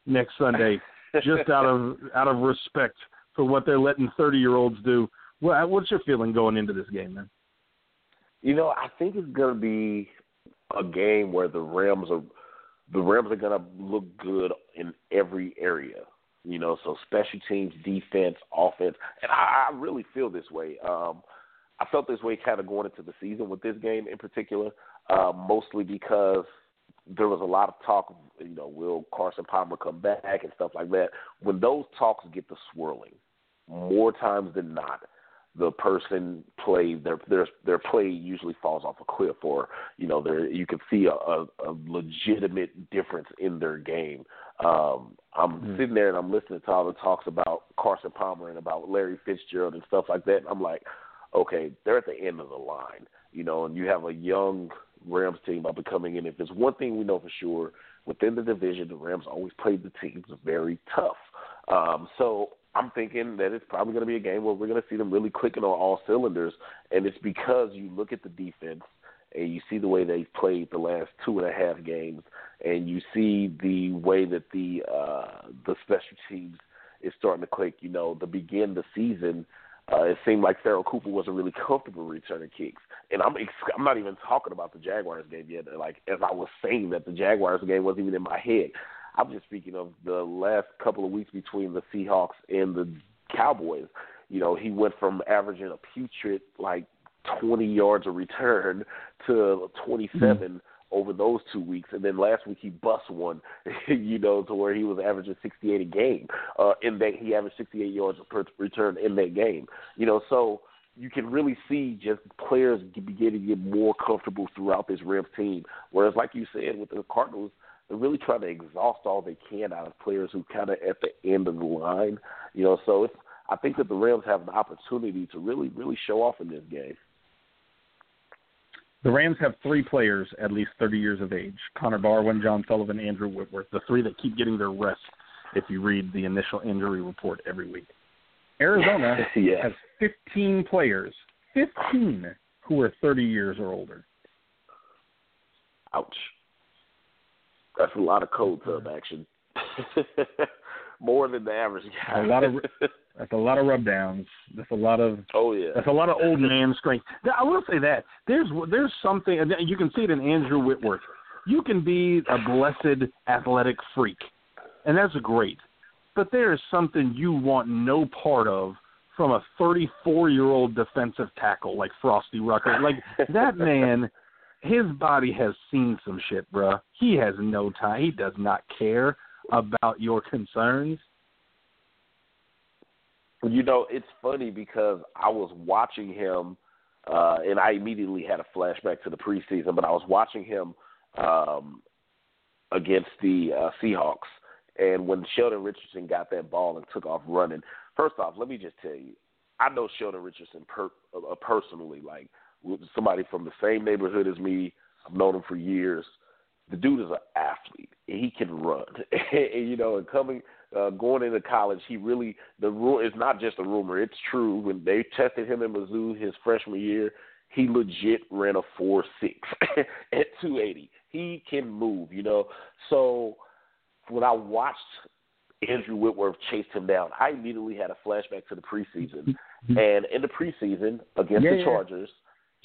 next Sunday just out of out of respect for what they're letting 30 year olds do. what's your feeling going into this game, man? You know, I think it's going to be a game where the Rams are the Rams are going to look good in every area. You know, so special teams, defense, offense, and I, I really feel this way. Um, I felt this way kind of going into the season with this game in particular, uh, mostly because there was a lot of talk you know, will Carson Palmer come back and stuff like that. When those talks get to swirling, more times than not, the person play their their their play usually falls off a cliff or you know there you can see a, a, a legitimate difference in their game. Um, I'm mm sitting there and I'm listening to all the talks about Carson Palmer and about Larry Fitzgerald and stuff like that. And I'm like, okay, they're at the end of the line, you know, and you have a young Rams team up and coming in. If there's one thing we know for sure within the division, the Rams always played the teams very tough. Um, so I'm thinking that it's probably going to be a game where we're going to see them really clicking on all cylinders, and it's because you look at the defense and you see the way they've played the last two and a half games, and you see the way that the uh, the special teams is starting to click. You know, to begin the season, uh, it seemed like Pharoh Cooper wasn't really comfortable returning kicks, and I'm I'm not even talking about the Jaguars game yet. Like as I was saying that the Jaguars game wasn't even in my head. I'm just speaking of the last couple of weeks between the Seahawks and the Cowboys. You know, he went from averaging a putrid like 20 yards a return to 27 mm-hmm. over those two weeks, and then last week he bust one, you know, to where he was averaging 68 a game. Uh, in that he averaged 68 yards per return in that game. You know, so you can really see just players beginning to get more comfortable throughout this Rams team. Whereas, like you said, with the Cardinals, they're really trying to exhaust all they can out of players who kind of at the end of the line. You know, so it's I think that the Rams have an opportunity to really, really show off in this game. The Rams have three players at least 30 years of age: Connor Barwin, John Sullivan, Andrew Whitworth. The three that keep getting their rest. If you read the initial injury report every week, Arizona yeah. has 15 players, 15 who are 30 years or older. Ouch. That's a lot of cold tub action. More than the average guy. A lot of that's a lot of rub downs. That's a lot of oh yeah. That's a lot of old man strength. I will say that there's there's something you can see it in Andrew Whitworth. You can be a blessed athletic freak, and that's great. But there is something you want no part of from a 34 year old defensive tackle like Frostee Rucker. Like that man his body has seen some shit, bruh. He has no time. He does not care about your concerns. You know, it's funny because I was watching him, uh, and I immediately had a flashback to the preseason. But I was watching him um, against the uh, Seahawks, and when Sheldon Richardson got that ball and took off running. First off, let me just tell you, I know Sheldon Richardson per, uh, personally. Like somebody from the same neighborhood as me. I've known him for years. The dude is an athlete. He can run, and, you know, and coming uh, going into college, he really the rule is not just a rumor. It's true. When they tested him in Mizzou his freshman year, he legit ran a four six at two eighty. He can move, you know. So when I watched Andrew Whitworth chase him down, I immediately had a flashback to the preseason. And in the preseason against yeah, the Chargers,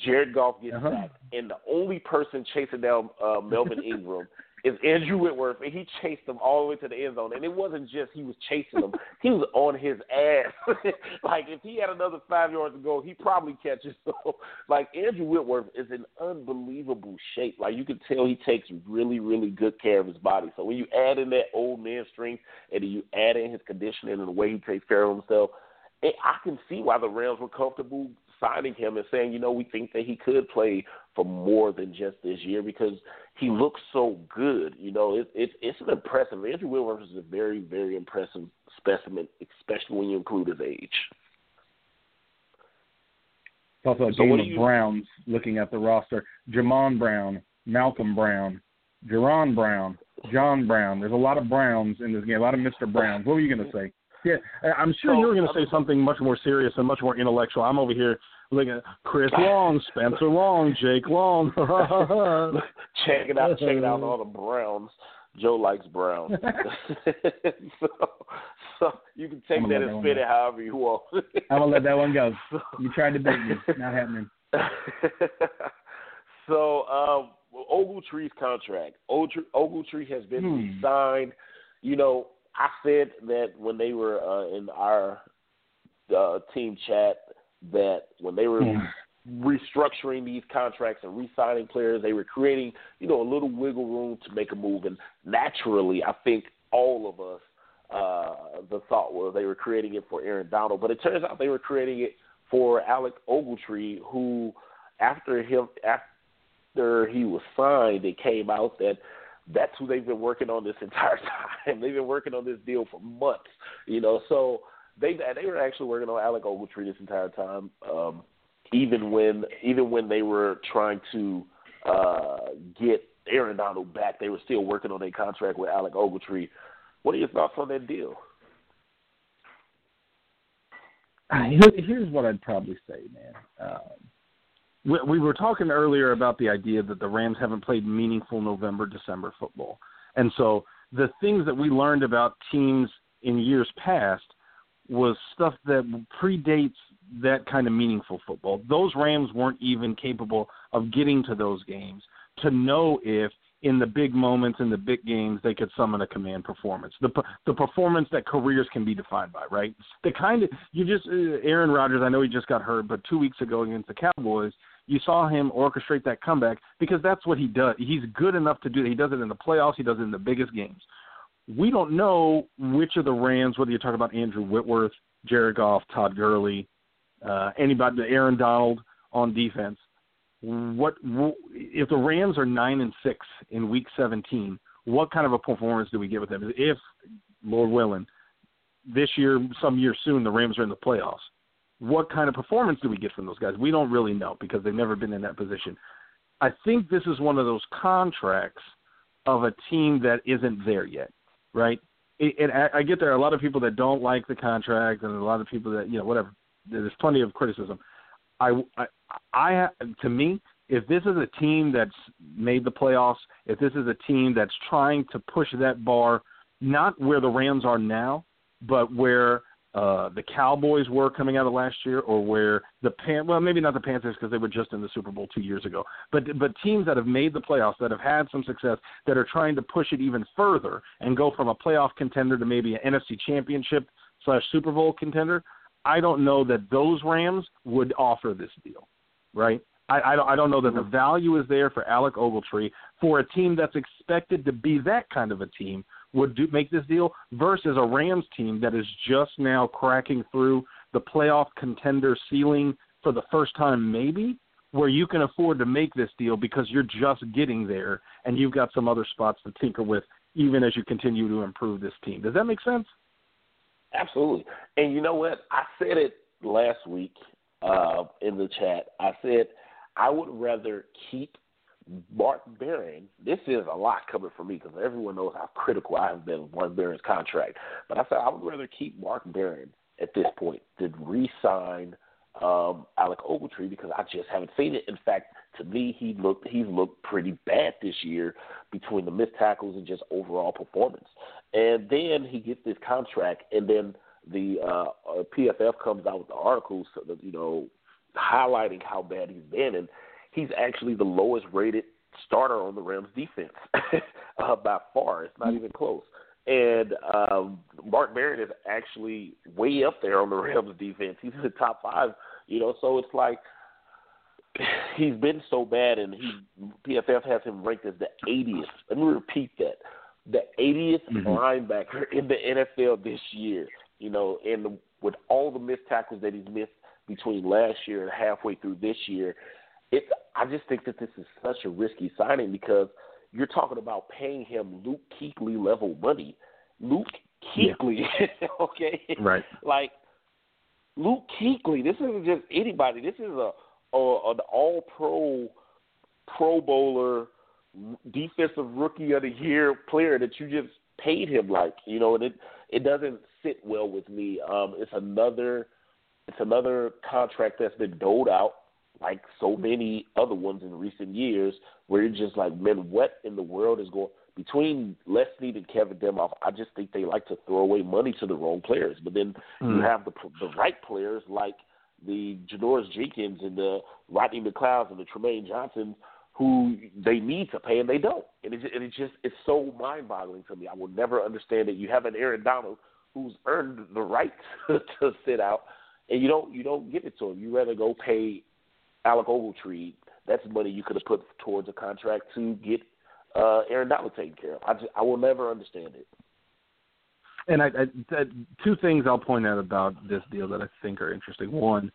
Jared Goff gets uh-huh. sacked, and the only person chasing down uh, Melvin Ingram is Andrew Whitworth, and he chased them all the way to the end zone. And it wasn't just he was chasing them; he was on his ass. like if he had another five yards to go, he probably catches. So, like Andrew Whitworth is in unbelievable shape. Like you can tell, he takes really, really good care of his body. So when you add in that old man strength, and you add in his conditioning and the way he takes care of himself, I can see why the Rams were comfortable signing him and saying, you know, we think that he could play for more than just this year because he looks so good. You know, it, it, it's an impressive. Andrew Whitworth is a very, very impressive specimen, especially when you include his age. It's also a So game of you- Browns looking at the roster. Jamon Brown, Malcolm Brown, Jaron Brown, John Brown. There's a lot of Browns in this game, a lot of Mr. Browns. What were you going to say? Yeah, I'm sure you were going to say something much more serious and much more intellectual. I'm over here looking at Chris Long, Spencer Long, Jake Long. check it out, check it out. All the Browns. Joe likes Browns, so, so you can take that and spin it however you want. I'm gonna let that one go. You tried to bait me. Not happening. so, um, Ogletree's contract. Ogle- Ogletree has been Hmm. re-signed. You know, I said that when they were uh, in our uh, team chat that when they were Hmm. restructuring these contracts and re-signing players, they were creating, you know, a little wiggle room to make a move. And naturally, I think all of us, uh, the thought was they were creating it for Aaron Donald, but it turns out they were creating it for Alec Ogletree, who after him after he was signed, it came out that that's who they've been working on this entire time. They've been working on this deal for months, you know. So they they were actually working on Alec Ogletree this entire time, um, even when even when they were trying to uh, get Aaron Donald back, they were still working on a contract with Alec Ogletree. What are your thoughts on that deal? Uh, Here's what I'd probably say, man. Um, we, we were talking earlier about the idea that the Rams haven't played meaningful November, December football. And so the things that we learned about teams in years past was stuff that predates that kind of meaningful football. Those Rams weren't even capable of getting to those games to know if in the big moments in the big games they could summon a command performance. The the performance that careers can be defined by, right? The kind of you just uh, Aaron Rodgers, I know he just got hurt, but 2 weeks ago against the Cowboys, you saw him orchestrate that comeback because that's what he does. He's good enough to do that. He does it in the playoffs, he does it in the biggest games. We don't know which of the Rams, whether you're talking about Andrew Whitworth, Jared Goff, Todd Gurley, uh, anybody, Aaron Donald on defense. What if the Rams are nine and six in Week 17? What kind of a performance do we get with them? If Lord willing, this year, some year soon, the Rams are in the playoffs. What kind of performance do we get from those guys? We don't really know because they've never been in that position. I think this is one of those contracts of a team that isn't there yet, right? And I get there are a lot of people that don't like the contract, and a lot of people that you know whatever. There's plenty of criticism. I, I, I, to me, if this is a team that's made the playoffs, if this is a team that's trying to push that bar, not where the Rams are now, but where uh, the Cowboys were coming out of last year, or where the Pan well maybe not the Panthers because they were just in the Super Bowl two years ago, but but teams that have made the playoffs that have had some success that are trying to push it even further and go from a playoff contender to maybe an NFC Championship slash Super Bowl contender. I don't know that those Rams would offer this deal, right? I, I, don't, I don't know that the mm-hmm. value is there for Alec Ogletree for a team that's expected to be that kind of a team would do, make this deal versus a Rams team that is just now cracking through the playoff contender ceiling for the first time, maybe, where you can afford to make this deal because you're just getting there and you've got some other spots to tinker with even as you continue to improve this team. Does that make sense? Absolutely. And you know what? I said it last week uh, in the chat. I said I would rather keep Mark Barron. This is a lot coming from me because everyone knows how critical I have been with Mark Barron's contract. But I said I would rather keep Mark Barron at this point than re-sign um, Alec Ogletree because I just haven't seen it. In fact, to me, he looked he's looked pretty bad this year between the missed tackles and just overall performance. And then he gets this contract, and then the uh, PFF comes out with the articles, you know, highlighting how bad he's been, and he's actually the lowest rated starter on the Rams defense uh, by far. It's not even close. And um, Mark Barron is actually way up there on the Rams defense. He's in the top five, you know. So it's like he's been so bad, and he PFF has him ranked as the 80th. Let me repeat that: the 80th Mhm. linebacker in the NFL this year. You know, and with all the missed tackles that he's missed between last year and halfway through this year, it's. I just think that this is such a risky signing because you're talking about paying him Luke Kuechly level money. Luke Yeah. Kuechly, okay, Right. like Luke Kuechly. This isn't just anybody. This is a, a an All Pro, Pro Bowler, defensive Rookie of the Year player that you just paid him like you know, and it it doesn't sit well with me. Um, it's another it's another contract that's been doled out like so many other ones in recent years, where you're just like, man, what in the world is going between Les Snead and Kevin Demoff? I just think they like to throw away money to the wrong players. But then you Mm. have the the right players like the Janoris Jenkins and the Rodney McLeods and the Trumaine Johnson, who they need to pay and they don't. And it, and it just it's so mind boggling to me. I will never understand it. You have an Aaron Donald who's earned the right to, to sit out, and you don't you don't give it to him. You rather go pay Alec Ogletree. That's money you could have put towards a contract to get uh, Aaron Donald taken care of. I just I will never understand it. And I, I that, two things I'll point out about this deal that I think are interesting. One,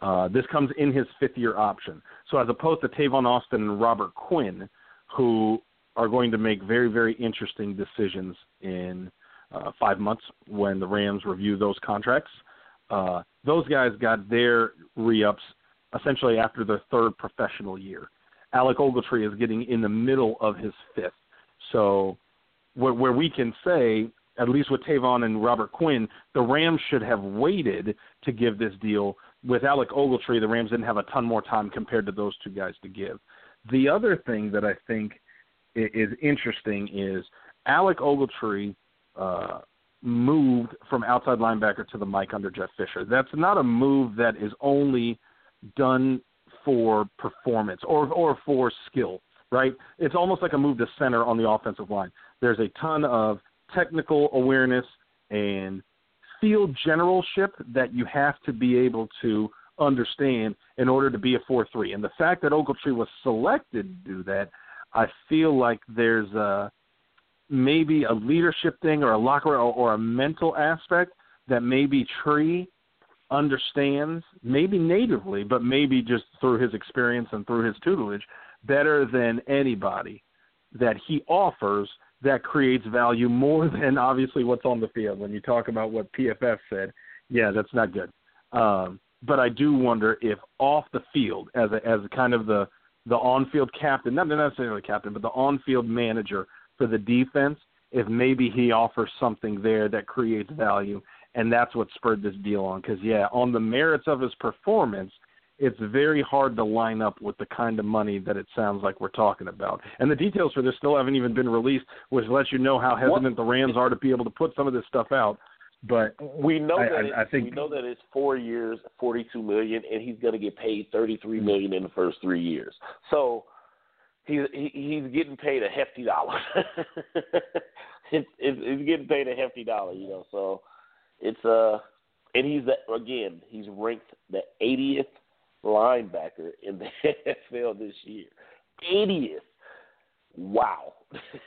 uh, this comes in his fifth year option. So as opposed to Tavon Austin and Robert Quinn, who are going to make very, very interesting decisions in uh, five months when the Rams review those contracts. Uh, those guys got their re-ups essentially after their third professional year. Alec Ogletree is getting in the middle of his fifth. So where, where we can say, at least with Tavon and Robert Quinn, the Rams should have waited to give this deal. With Alec Ogletree, the Rams didn't have a ton more time compared to those two guys to give. The other thing that I think is interesting is Alec Ogletree uh, moved from outside linebacker to the Mike under Jeff Fisher. That's not a move that is only done for performance or or for skill, right? It's almost like a move to center on the offensive line. There's a ton of technical awareness and field generalship that you have to be able to understand in order to be a 4-3. And the fact that Ogletree was selected to do that, I feel like there's a maybe a leadership thing or a locker or, or a mental aspect that maybe Tree understands, maybe natively, but maybe just through his experience and through his tutelage, better than anybody that he offers that creates value more than obviously what's on the field. When you talk about what PFF said, yeah, that's not good. Um, but I do wonder if off the field, as a, as kind of the the on field captain, not necessarily the captain, but the on field manager for the defense, if maybe he offers something there that creates value, and that's what spurred this deal on. Because yeah, on the merits of his performance, it's very hard to line up with the kind of money that it sounds like we're talking about. And the details for this still haven't even been released, which lets you know how hesitant the Rams are to be able to put some of this stuff out. But We know I- that I- it's, I think- we know that it's four years, forty-two million, and he's going to get paid thirty-three million in the first three years. So he's he, he's getting paid a hefty dollar. it's, it's he's getting paid a hefty dollar, you know. So it's uh, and he's the, again he's ranked the 80th linebacker in the NFL this year. 80th. Wow.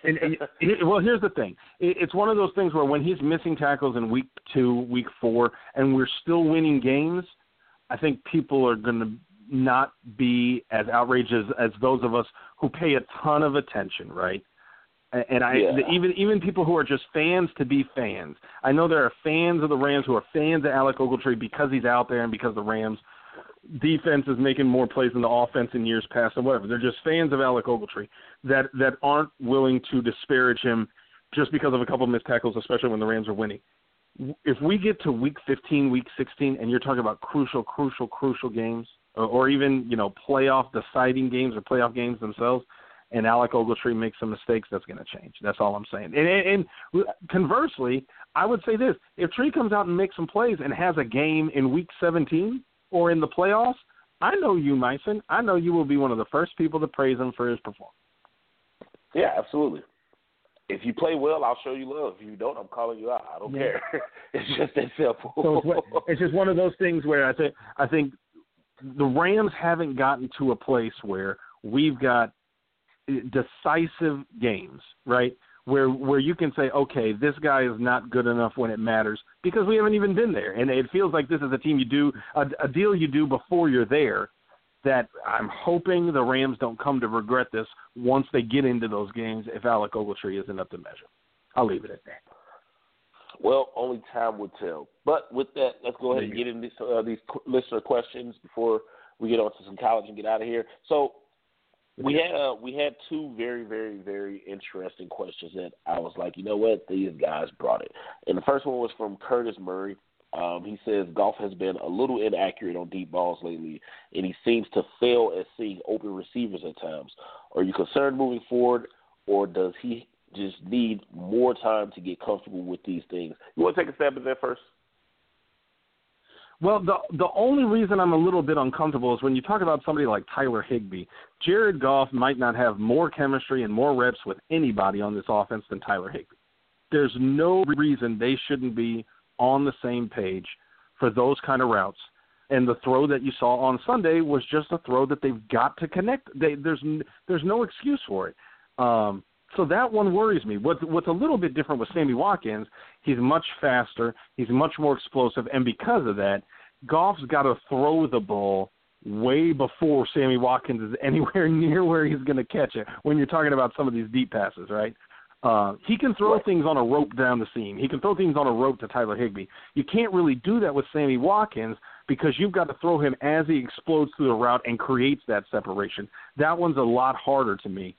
and, and well, here's the thing. It's one of those things where when he's missing tackles in week two, week four, and we're still winning games, I think people are going to not be as outraged as, as those of us who pay a ton of attention, right? And, I Yeah. the, even even people who are just fans to be fans. I know there are fans of the Rams who are fans of Alec Ogletree because he's out there and because the Rams defense is making more plays than the offense in years past and whatever. They're just fans of Alec Ogletree that that aren't willing to disparage him just because of a couple of missed tackles, especially when the Rams are winning. If we get to week 15, week 16, and you're talking about crucial, crucial, crucial games, or, or even you know playoff deciding games or playoff games themselves, and Alec Ogletree makes some mistakes, that's going to change. That's all I'm saying. And, and, and conversely, I would say this: if Tree comes out and makes some plays and has a game in week 17 or in the playoffs, I know you, Mason. I know you will be one of the first people to praise him for his performance. Yeah, absolutely. If you play well, I'll show you love. If you don't, I'm calling you out. I don't Yeah. care. it's just that simple. So it's, it's just one of those things where I think I think the Rams haven't gotten to a place where we've got decisive games, right? Where where you can say, okay, this guy is not good enough when it matters because we haven't even been there, and it feels like this is a team you do a, a deal you do before you're there. That I'm hoping the Rams don't come to regret this once they get into those games if Alec Ogletree isn't up to measure. I'll leave it at that. Well, only time will tell. But with that, let's go ahead and get into uh, these listener questions before we get on to some college and get out of here. So we had uh, we had two very very very interesting questions that I was like, you know what, these guys brought it. And the first one was from Curtis Murray. Um, he says Goff has been a little inaccurate on deep balls lately, and he seems to fail at seeing open receivers at times. Are you concerned moving forward, or does he just need more time to get comfortable with these things? You want to take a stab at that first? Well, the the only reason I'm a little bit uncomfortable is when you talk about somebody like Tyler Higbee. Jared Goff might not have more chemistry and more reps with anybody on this offense than Tyler Higbee. There's no reason they shouldn't be on the same page for those kind of routes. And the throw that you saw on Sunday was just a throw that they've got to connect. They, there's there's no excuse for it. Um, so that one worries me. What, what's a little bit different with Sammy Watkins, he's much faster, he's much more explosive, and because of that, Goff's got to throw the ball way before Sammy Watkins is anywhere near where he's going to catch it. When you're talking about some of these deep passes, right? Uh, he can throw things on a rope down the seam. He can throw things on a rope to Tyler Higbee. You can't really do that with Sammy Watkins because you've got to throw him as he explodes through the route and creates that separation. That one's a lot harder to me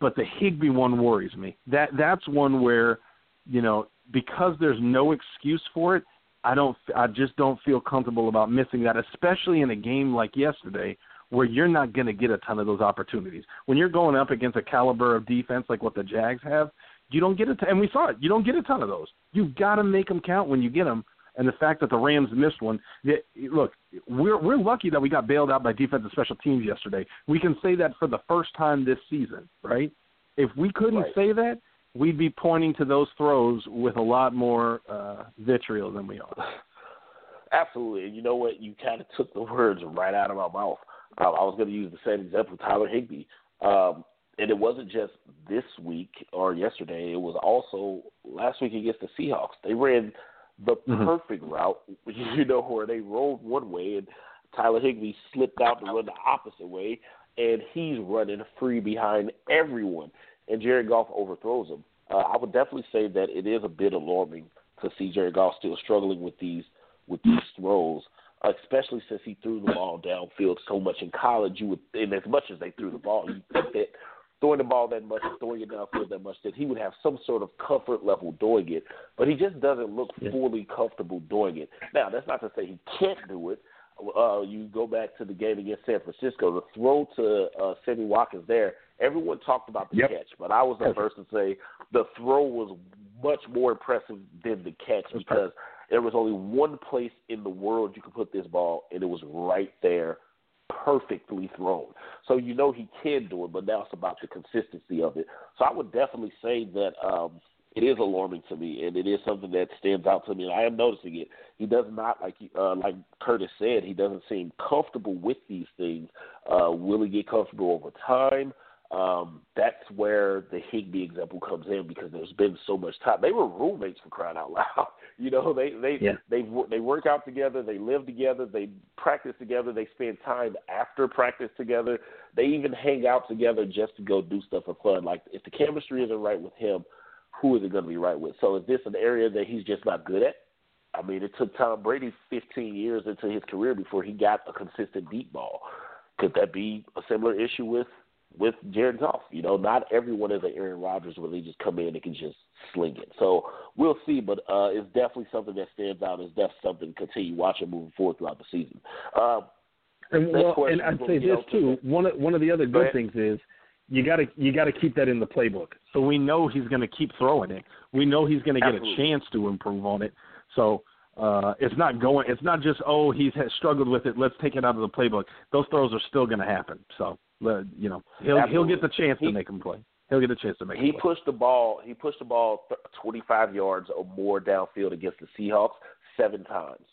but the Higbee one worries me. That that's one where, you know, because there's no excuse for it, I don't I just don't feel comfortable about missing that, especially in a game like yesterday where you're not going to get a ton of those opportunities. When you're going up against a caliber of defense like what the Jags have, you don't get a ton, and we saw it. You don't get a ton of those. You've got to make them count when you get them. And the fact that the Rams missed one, that, look, we're we're lucky that we got bailed out by defensive special teams yesterday. We can say that for the first time this season, right? If we couldn't Right. say that, we'd be pointing to those throws with a lot more uh, vitriol than we are. Absolutely. And you know what? You kind of took the words right out of my mouth. Um, I was going to use the same example, Tyler Higbee. Um, and it wasn't just this week or yesterday. It was also last week against the Seahawks. They ran the Mhm. perfect route, you know, where they rolled one way and Tyler Higbee slipped out to run the opposite way, and he's running free behind everyone. And Jared Goff overthrows him. Uh, I would definitely say that it is a bit alarming to see Jared Goff still struggling with these with these throws, especially since he threw the ball downfield so much in college. You would, and as much as they threw the ball, you think that throwing the ball that much, throwing it downfield that much, that he would have some sort of comfort level doing it. But he just doesn't look fully comfortable doing it. Now, that's not to say he can't do it. Uh, you go back to the game against San Francisco, the throw to uh, Sammy Watkins there. Everyone talked about the Yep. catch, but I was the first to say the throw was much more impressive than the catch because there was only one place in the world you could put this ball, and it was right there, perfectly thrown. So you know he can do it, but now it's about the consistency of it. So I would definitely say that um, it is alarming to me, and it is something that stands out to me. And I am noticing it. He does not like uh, like Curtis said. He doesn't seem comfortable with these things. Uh, will he get comfortable over time? Um, that's where the Higbee example comes in because there's been so much time. They were roommates for crying out loud. You know, they they Yeah. they they work out together, they live together, they practice together, they spend time after practice together. They even hang out together just to go do stuff for fun. Like if the chemistry isn't right with him, who is it going to be right with? So is this an area that he's just not good at? I mean, it took Tom Brady 15 years into his career before he got a consistent deep ball. Could that be a similar issue with with Jared Goff? You know, not everyone is an Aaron Rodgers where they just come in and can just sling it. So we'll see, but uh, it's definitely something that stands out. It's definitely something to continue watching moving forward throughout the season. Uh, And, well, and I'd say this too. One of, one of the other good things is you got to you got to keep that in the playbook. So we know he's going to keep throwing it. We know he's going to get Absolutely. a chance to improve on it. So uh, it's not going. It's not just oh he's struggled with it. Let's take it out of the playbook. Those throws are still going to happen. So you know he'll he'll get the chance He- to make them play. he'll get a chance to make. He play. pushed the ball. He pushed the ball 25 yards or more downfield against the Seahawks seven times.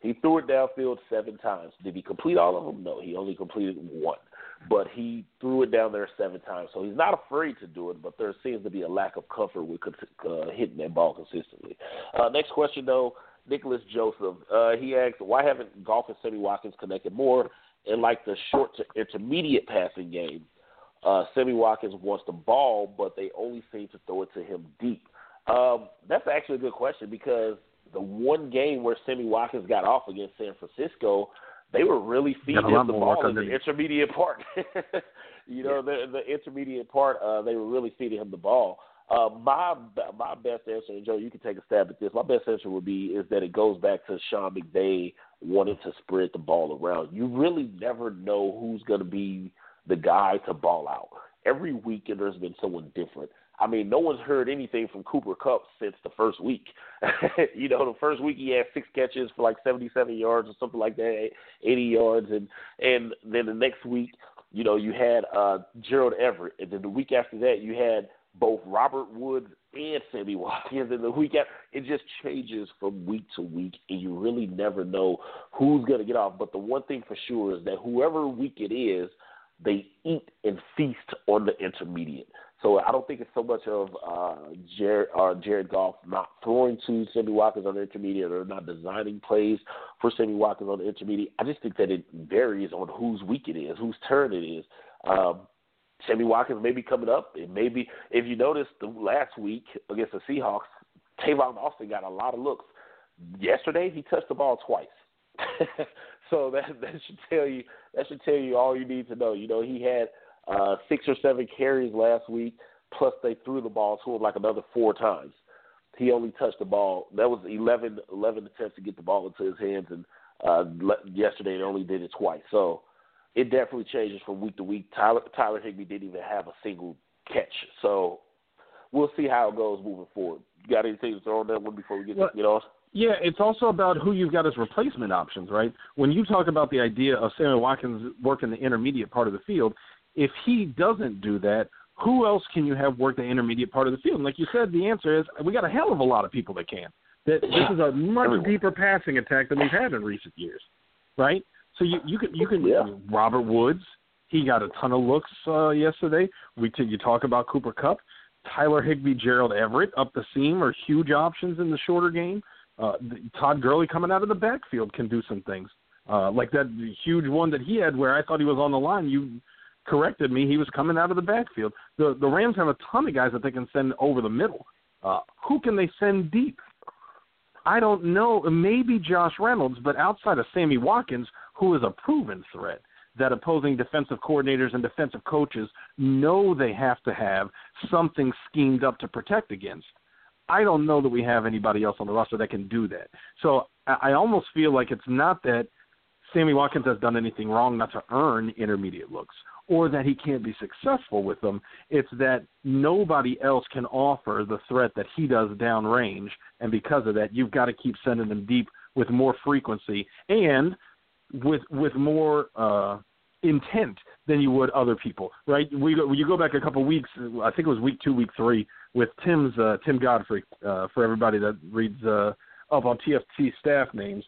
He threw it downfield seven times. Did he complete all of them? No, he only completed one. But he threw it down there seven times. So he's not afraid to do it, but there seems to be a lack of comfort with uh, hitting that ball consistently. Uh, next question, though, Nicholas Joseph. Uh, he asked, why haven't Goff and Sammy Watkins connected more in like the short to intermediate passing game? Uh, Sammy Watkins wants the ball, but they only seem to throw it to him deep. Um, that's actually a good question because the one game where Sammy Watkins got off against San Francisco, they were really feeding him the ball in the intermediate part. you know, yeah. the the intermediate part, uh, they were really feeding him the ball. Uh, my my best answer, and Joe, you can take a stab at this. My best answer would be is that it goes back to Sean McVay wanting to spread the ball around. You really never know who's going to be the guy to ball out. Every week, there's been someone different. I mean, no one's heard anything from Cooper Kupp since the first week. you know, the first week he had six catches for like 77 yards or something like that, 80 yards, and and then the next week, you know, you had uh Gerald Everett, and then the week after that, you had both Robert Woods and Sammy Watkins. in the week after, it just changes from week to week, and you really never know who's going to get off. But the one thing for sure is that whoever week it is, they eat and feast on the intermediate. So I don't think it's so much of uh, Jared, uh, Jared Goff not throwing to Sammy Watkins on the intermediate or not designing plays for Sammy Watkins on the intermediate. I just think that it varies on whose week it is, whose turn it is. Um, Sammy Watkins may be coming up. It may be, if you noticed the last week against the Seahawks, Tavon Austin got a lot of looks. Yesterday, he touched the ball twice. so that that should tell you that should tell you all you need to know. You know, he had – uh, six or seven carries last week, plus they threw the ball to him like another four times. He only touched the ball. That was 11, 11 attempts to get the ball into his hands, and uh, yesterday they only did it twice. So it definitely changes from week to week. Tyler Tyler Higbee didn't even have a single catch. So we'll see how it goes moving forward. You got anything to throw on that one before we get well, get on? Yeah, it's also about who you've got as replacement options, right? When you talk about the idea of Sammy Watkins working the intermediate part of the field, if he doesn't do that, who else can you have work the intermediate part of the field? And like you said, the answer is we got a hell of a lot of people that can. That this is a much deeper passing attack than we've had in recent years, right? So you you can you can yeah. Robert Woods, he got a ton of looks uh, yesterday. We t- you talk about Cooper Kupp, Tyler Higbee, Gerald Everett up the seam are huge options in the shorter game. Uh, Todd Gurley coming out of the backfield can do some things. Uh, like that huge one that he had where I thought he was on the line. You corrected me. He was coming out of the backfield. The the Rams have a ton of guys that they can send over the middle. Uh, who can they send deep? I don't know. Maybe Josh Reynolds, but outside of Sammy Watkins, who is a proven threat that opposing defensive coordinators and defensive coaches know they have to have something schemed up to protect against. I don't know that we have anybody else on the roster that can do that. So I almost feel like it's not that Sammy Watkins has done anything wrong not to earn intermediate looks or that he can't be successful with them. It's that nobody else can offer the threat that he does downrange, and because of that, you've got to keep sending them deep with more frequency and with with more uh, intent than you would other people. Right? We go, you go back a couple weeks. I think it was week two, week three, with Tim's uh, Tim Godfrey. Uh, for everybody that reads uh, up on TFT staff names,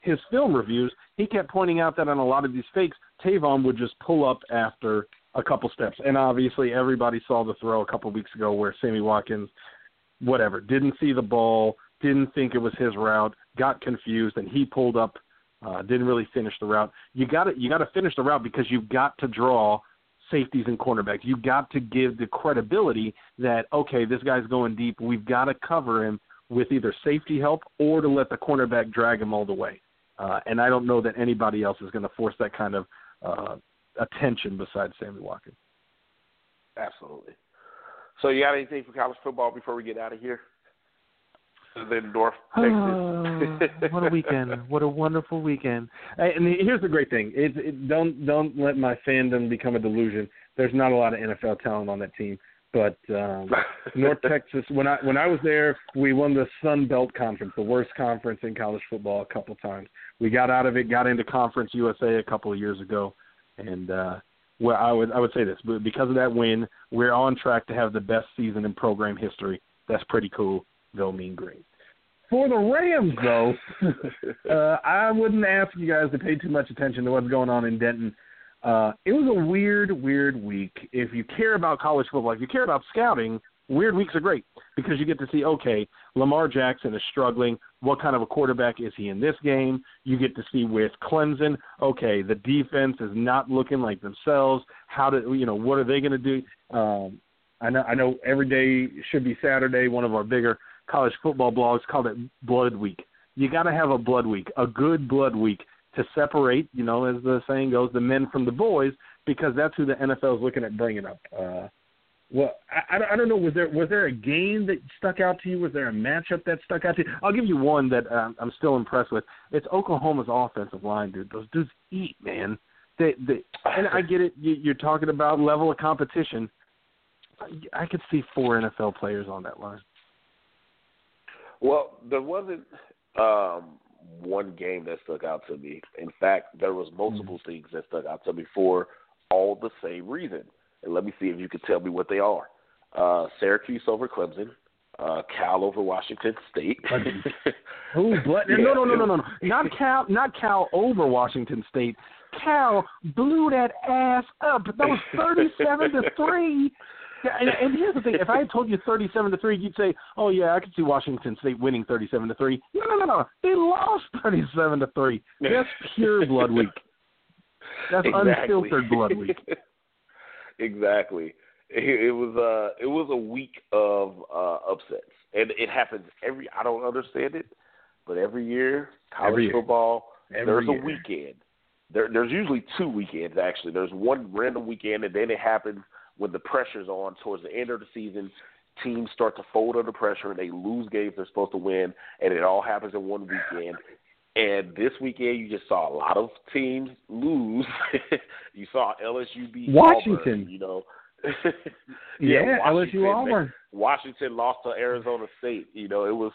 his film reviews, he kept pointing out that on a lot of these fakes, Tavon would just pull up after a couple steps. And obviously, everybody saw the throw a couple weeks ago where Sammy Watkins, whatever, didn't see the ball, didn't think it was his route, got confused, and he pulled up, uh, didn't really finish the route. You got to you got to finish the route because you've got to draw safeties and cornerbacks. You've got to give the credibility that okay, this guy's going deep. We've got to cover him with either safety help or to let the cornerback drag him all the way. Uh, and I don't know that anybody else is going to force that kind of uh, attention besides Sammy Watkins. Absolutely. So, you got anything for college football before we get out of here? Then North Texas. Oh, what a weekend! What a wonderful weekend! And here's the great thing: it, it, don't don't let my fandom become a delusion. There's not a lot of NFL talent on that team. But um, North Texas, when I when I was there, we won the Sun Belt Conference, the worst conference in college football, a couple times. We got out of it, got into Conference USA a couple of years ago, and uh, well, I would I would say this, but because of that win, we're on track to have the best season in program history. That's pretty cool. Go Mean Green. For the Rams, though, uh, I wouldn't ask you guys to pay too much attention to what's going on in Denton. Uh, it was a weird, weird week. If you care about college football, if you care about scouting, weird weeks are great because you get to see, okay, Lamar Jackson is struggling. What kind of a quarterback is he in this game? You get to see with Clemson, okay, the defense is not looking like themselves. How do you know what are they going to do? Um, I know, I know. Every day should be Saturday. One of our bigger college football blogs called it Blood Week. You got to have a blood week, a good blood week to separate, you know, as the saying goes, the men from the boys, because that's who the NFL is looking at bringing up. Uh, well, I, I don't know. Was there was there a game that stuck out to you? Was there a matchup that stuck out to you? I'll give you one that um, I'm still impressed with. It's Oklahoma's offensive line, dude. Those dudes eat, man. They, they, and I get it. You, you're talking about level of competition. I could see four NFL players on that line. Well, there wasn't um, one game that stuck out to me. In fact, there was multiple mm-hmm. things that stuck out to me for all the same reason. And let me see if you can tell me what they are. Uh, Syracuse over Clemson. Uh, Cal over Washington State. Who? Blood? Yeah, no, no, no, no, no, no. Not Cal. Not Cal over Washington State. Cal blew that ass up. That was thirty-seven to three. Yeah, and, and here's the thing: if I had told you thirty-seven to three, you'd say, "Oh yeah, I could see Washington State winning thirty-seven to three. No, no, no, no. They lost thirty-seven to three. That's pure blood week. That's exactly. unfiltered blood week. exactly. It, it was uh it was a week of uh upsets, and it happens every. I don't understand it, but every year college every year. football every there's year. a weekend. There, there's usually two weekends actually. There's one random weekend, and then it happens when the pressure's on towards the end of the season, teams start to fold under pressure and they lose games they're supposed to win, and it all happens in one weekend. And this weekend, you just saw a lot of teams lose. you saw LSU beat Washington. Auburn, you know. Yeah, Washington, LSU Auburn. Washington lost to Arizona State. You know, it was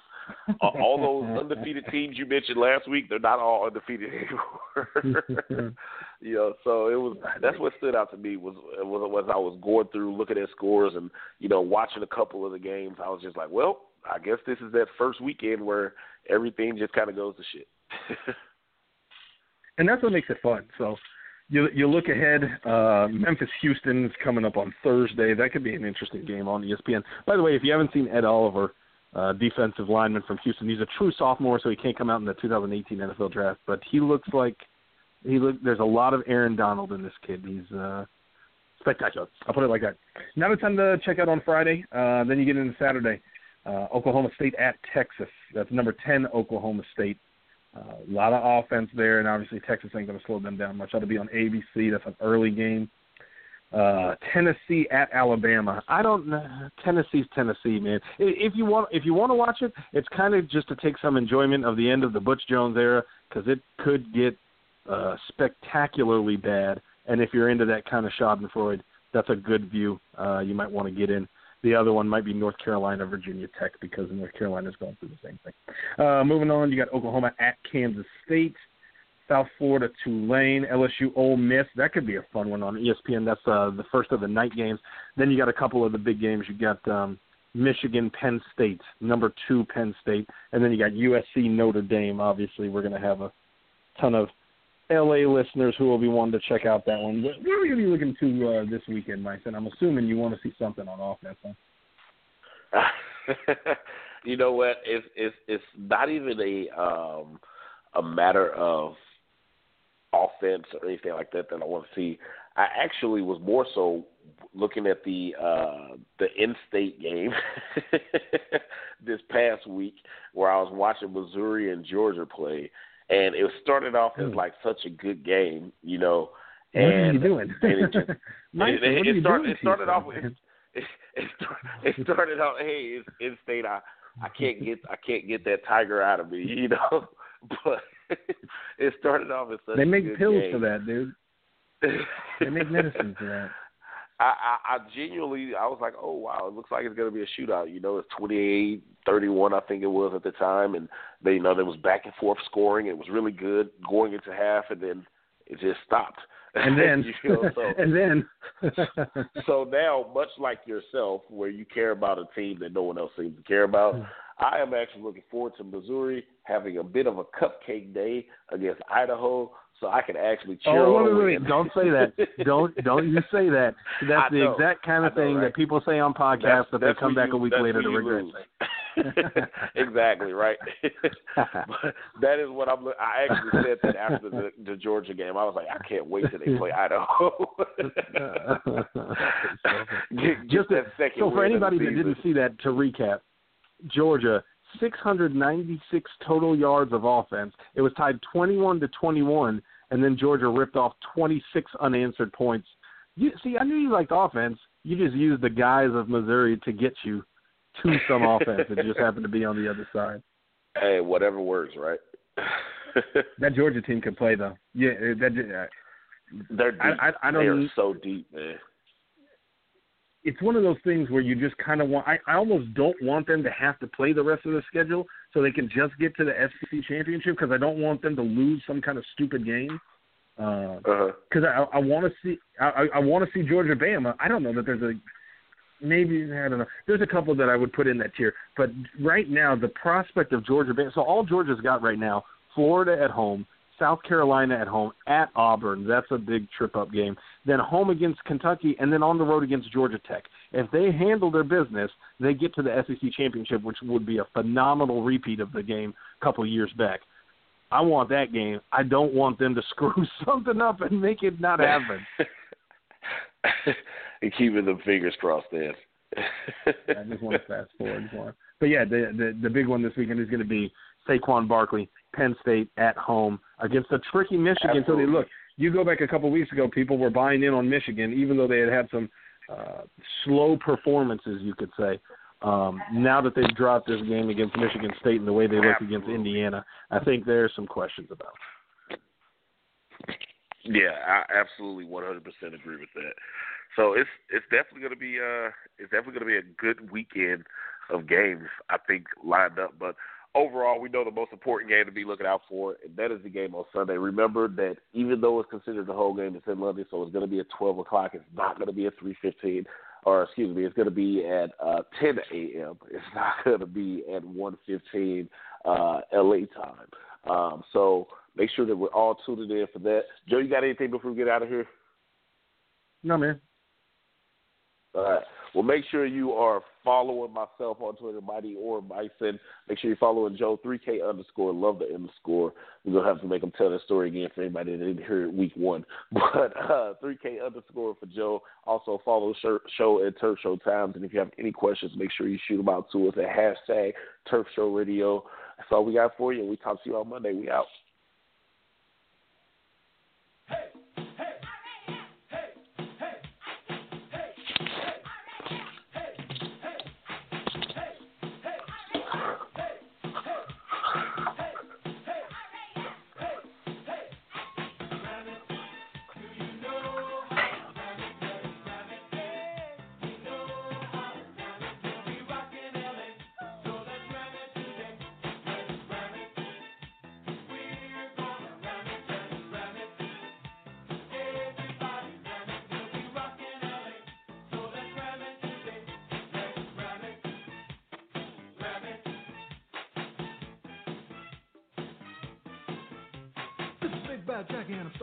uh, all those undefeated teams you mentioned last week. They're not all undefeated anymore. you know, so it was that's what stood out to me was was was I was going through looking at scores and you know watching a couple of the games. I was just like, well, I guess this is that first weekend where everything just kind of goes to shit. and that's what makes it fun. So you you look ahead. Uh, Memphis Houston's coming up on Thursday. That could be an interesting game on ESPN. By the way, if you haven't seen Ed Oliver, uh, defensive lineman from Houston, he's a true sophomore, so he can't come out in the 2018 NFL draft. But he looks like he look. There's a lot of Aaron Donald in this kid. He's uh, spectacular. I'll put it like that. Now it's time to check out on Friday. Uh, then you get into Saturday. Uh, Oklahoma State at Texas. That's number 10 Oklahoma State. A lot of offense there, and obviously Texas ain't going to slow them down much. That'll be on ABC. That's an early game. Uh, Tennessee at Alabama. I don't know. Tennessee's Tennessee, man. If you want, if you want to watch it, it's kind of just to take some enjoyment of the end of the Butch Jones era because it could get uh, spectacularly bad. And if you're into that kind of Schadenfreude, that's a good view. Uh, you might want to get in. The other one might be North Carolina, Virginia Tech, because North Carolina is going through the same thing. Uh, moving on, you got Oklahoma at Kansas State, South Florida Tulane, LSU Ole Miss. That could be a fun one on ESPN. That's uh, the first of the night games. Then you got a couple of the big games. You got um, Michigan, Penn State, number two Penn State, and then you got USC Notre Dame. Obviously, we're going to have a ton of LA listeners who will be wanting to check out that one. What, what are you be looking to uh, this weekend, Mike? And I'm assuming you want to see something on offense. Huh? you know what? It's it's it's not even a um a matter of offense or anything like that that I want to see. I actually was more so looking at the uh the in-state game this past week where I was watching Missouri and Georgia play and it was started off as hmm. like such a good game, you know. And, what are you doing? and it, just, Mike, it, what it, are you started, it started off with it, it, started, it started out. Hey, it's in state. I I can't get I can't get that tiger out of me, you know. But it started off as such. They make pills game. for that, dude. They make medicine for that. I, I, I genuinely, I was like, oh wow, it looks like it's going to be a shootout. You know, it's twenty eight thirty one, I think it was at the time, and they, you know, there was back and forth scoring. It was really good going into half, and then it just stopped. And then, you know, so, and then, so now, much like yourself, where you care about a team that no one else seems to care about, hmm. I am actually looking forward to Missouri having a bit of a cupcake day against Idaho, so I can actually oh, cheer oh, wait, wait, wait! Don't say that. don't don't you say that. I That's the know. exact kind of know, thing right? that people say on podcasts That's- that they come back you- a week later to regret exactly right. but that is what I'm. I actually said that after the, the Georgia game. I was like, I can't wait till they play Idaho. get, get Just that second so for win of the anybody that didn't see that, to recap, Georgia 696 total yards of offense. It was tied 21 to 21, and then Georgia ripped off 26 unanswered points. You see, I knew you liked offense. You just used the guise of Missouri to get you to some offense. It just happened to be on the other side. Hey, whatever works, right? that Georgia team can play though. Yeah, that uh, They're deep. I, I, I don't. they are so deep, man. It's one of those things where you just kind of want. I, I almost don't want them to have to play the rest of the schedule so they can just get to the SEC championship because I don't want them to lose some kind of stupid game. Because Uh-huh. I, I want to see. I, I- I want to see Georgia Bama. I don't know that there's a maybe I don't know. There's a couple that I would put in that tier, but right now the prospect of Georgia Bama. So all Georgia's got right now: Florida at home, South Carolina at home, at Auburn. That's a big trip up game. Then home against Kentucky, and then on the road against Georgia Tech. If they handle their business, they get to the SEC championship, which would be a phenomenal repeat of the game a couple years back. I want that game. I don't want them to screw something up and make it not happen. and keeping the fingers crossed there. I just want to fast forward. Want- But yeah, the, the the big one this weekend is going to be Saquon Barkley, Penn State at home against a tricky Michigan. So they look. You go back a couple weeks ago, people were buying in on Michigan, even though they had had some uh, slow performances, you could say. Um, now that they've dropped this game against Michigan State and the way they look against Indiana, I think there's some questions about. Yeah, I absolutely 100% agree with that. So it's it's definitely going to be uh it's definitely going to be a good weekend of games I think lined up. But overall, we know the most important game to be looking out for, and that is the game on Sunday. Remember that even though it's considered the whole game, it's in London, so it's going to be at 12 o'clock. It's not going to be at 3:15, or excuse me, it's going to be at uh 10 a.m. It's not going to be at 1:15 uh LA time. Um, so make sure that we're all tuned in for that. Joe, you got anything before we get out of here? No, man. All right. Well, make sure you are following myself on Twitter, Mighty or Bison. Make sure you're following Joe, 3K underscore, love the underscore. We're to have to make him tell that story again for anybody that didn't hear it week one. But uh, 3K underscore for Joe. Also follow show at Turf Show Times. And if you have any questions, make sure you shoot them out to us at hashtag Turf Show Radio. That's all we got for you. We talk to you on Monday. We out.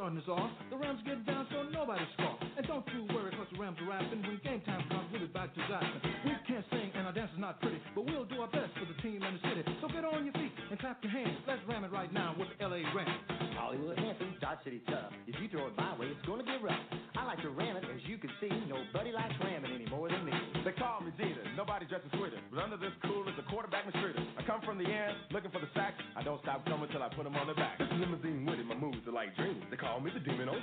Starting this off. The Rams get down so nobody scoff. And don't you worry cause the Rams are rapping. When game time comes, we'll be back to Jackson. We can't sing and our dance is not pretty, but we'll do our best for the team and the city. So get on your feet and clap your hands. Let's ram it right now with the LA Rams. Hollywood Hampton, Dodge City tough. If you throw it my way, it's gonna get rough. I like to ram it, as you can see. Nobody likes ramming any more than me. They call me Jeter, nobody dresses sweeter. But under this cool is a quarterback mistreater. I come from the air, looking for the sack. I don't stop coming till I put 'em on the back.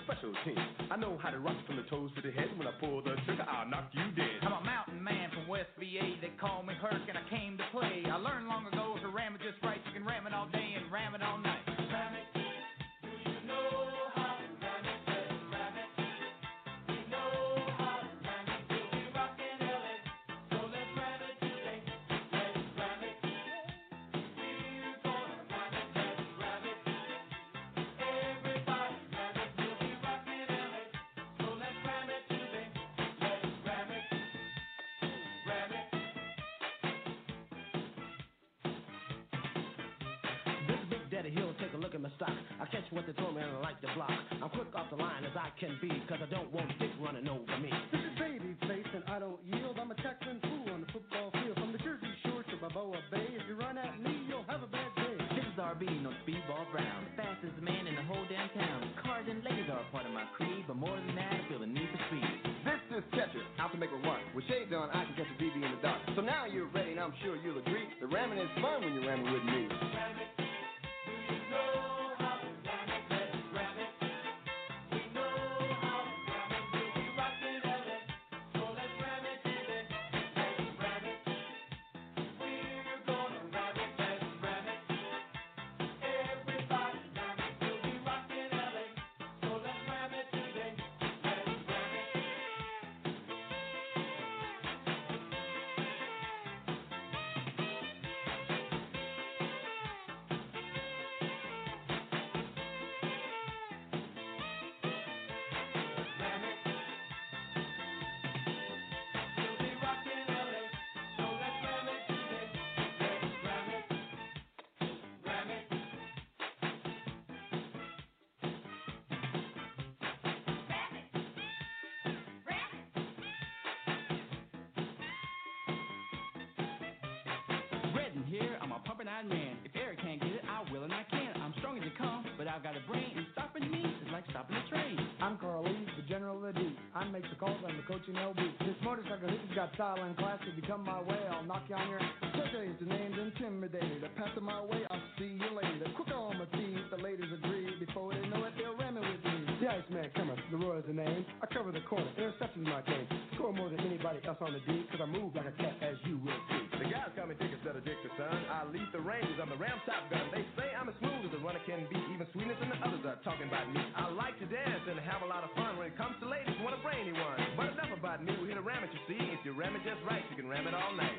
Special teams. I know how to rock from the toes to the head. When I pull the trigger, I'll knock you dead. I'm a mountain man from West VA. They call me Herc, and I came to play. I catch what they throw me and I like the block. I'm quick off the line as I can be, cause I don't want dick running over me. This is baby face and I don't yield. I'm a tackling fool on the football field. From the Jersey Shore to Balboa Bay. If you run at me, you'll have a bad day. This is RB, no speedball Brown. The fastest man in the whole damn town. Cars and ladies are a part of my creed, but more than that, I feel the need for speed. This is Catcher, out to make a run. With shades on, I can catch a DB in the dark. So now you're ready, and I'm sure you'll agree. The ramming is fun when you're ramming with me. Here, I'm a pumping eyed man. If Eric can't get it, I will and I can. I'm strong as you come, but I've got a brain, and stopping me is like stopping a train. I'm Carl Lee, the general of the deep. I make the calls, I'm the coach in LB. This motorcycle has got style and class. If you come my way, I'll knock you on your ass. Today's the name's intimidated. Passing my way, I'll see you later. Quick on my feet, the ladies agree. Before they know it, they're ramming with me. The Iceman coming, the Roy's the name. I cover the corner, interception's my game. Score more than anybody else on the D, cause I move like a cat, as you will see. The guys call me Dick instead of Dick I'm the Ram Top Gun. They say I'm as smooth as a runner can be. Even sweetness than the others are talking about me. I like to dance and have a lot of fun. When it comes to ladies, want a brainy one. But enough about me, we're here to ram it, you see. If you ram it just right, you can ram it all night.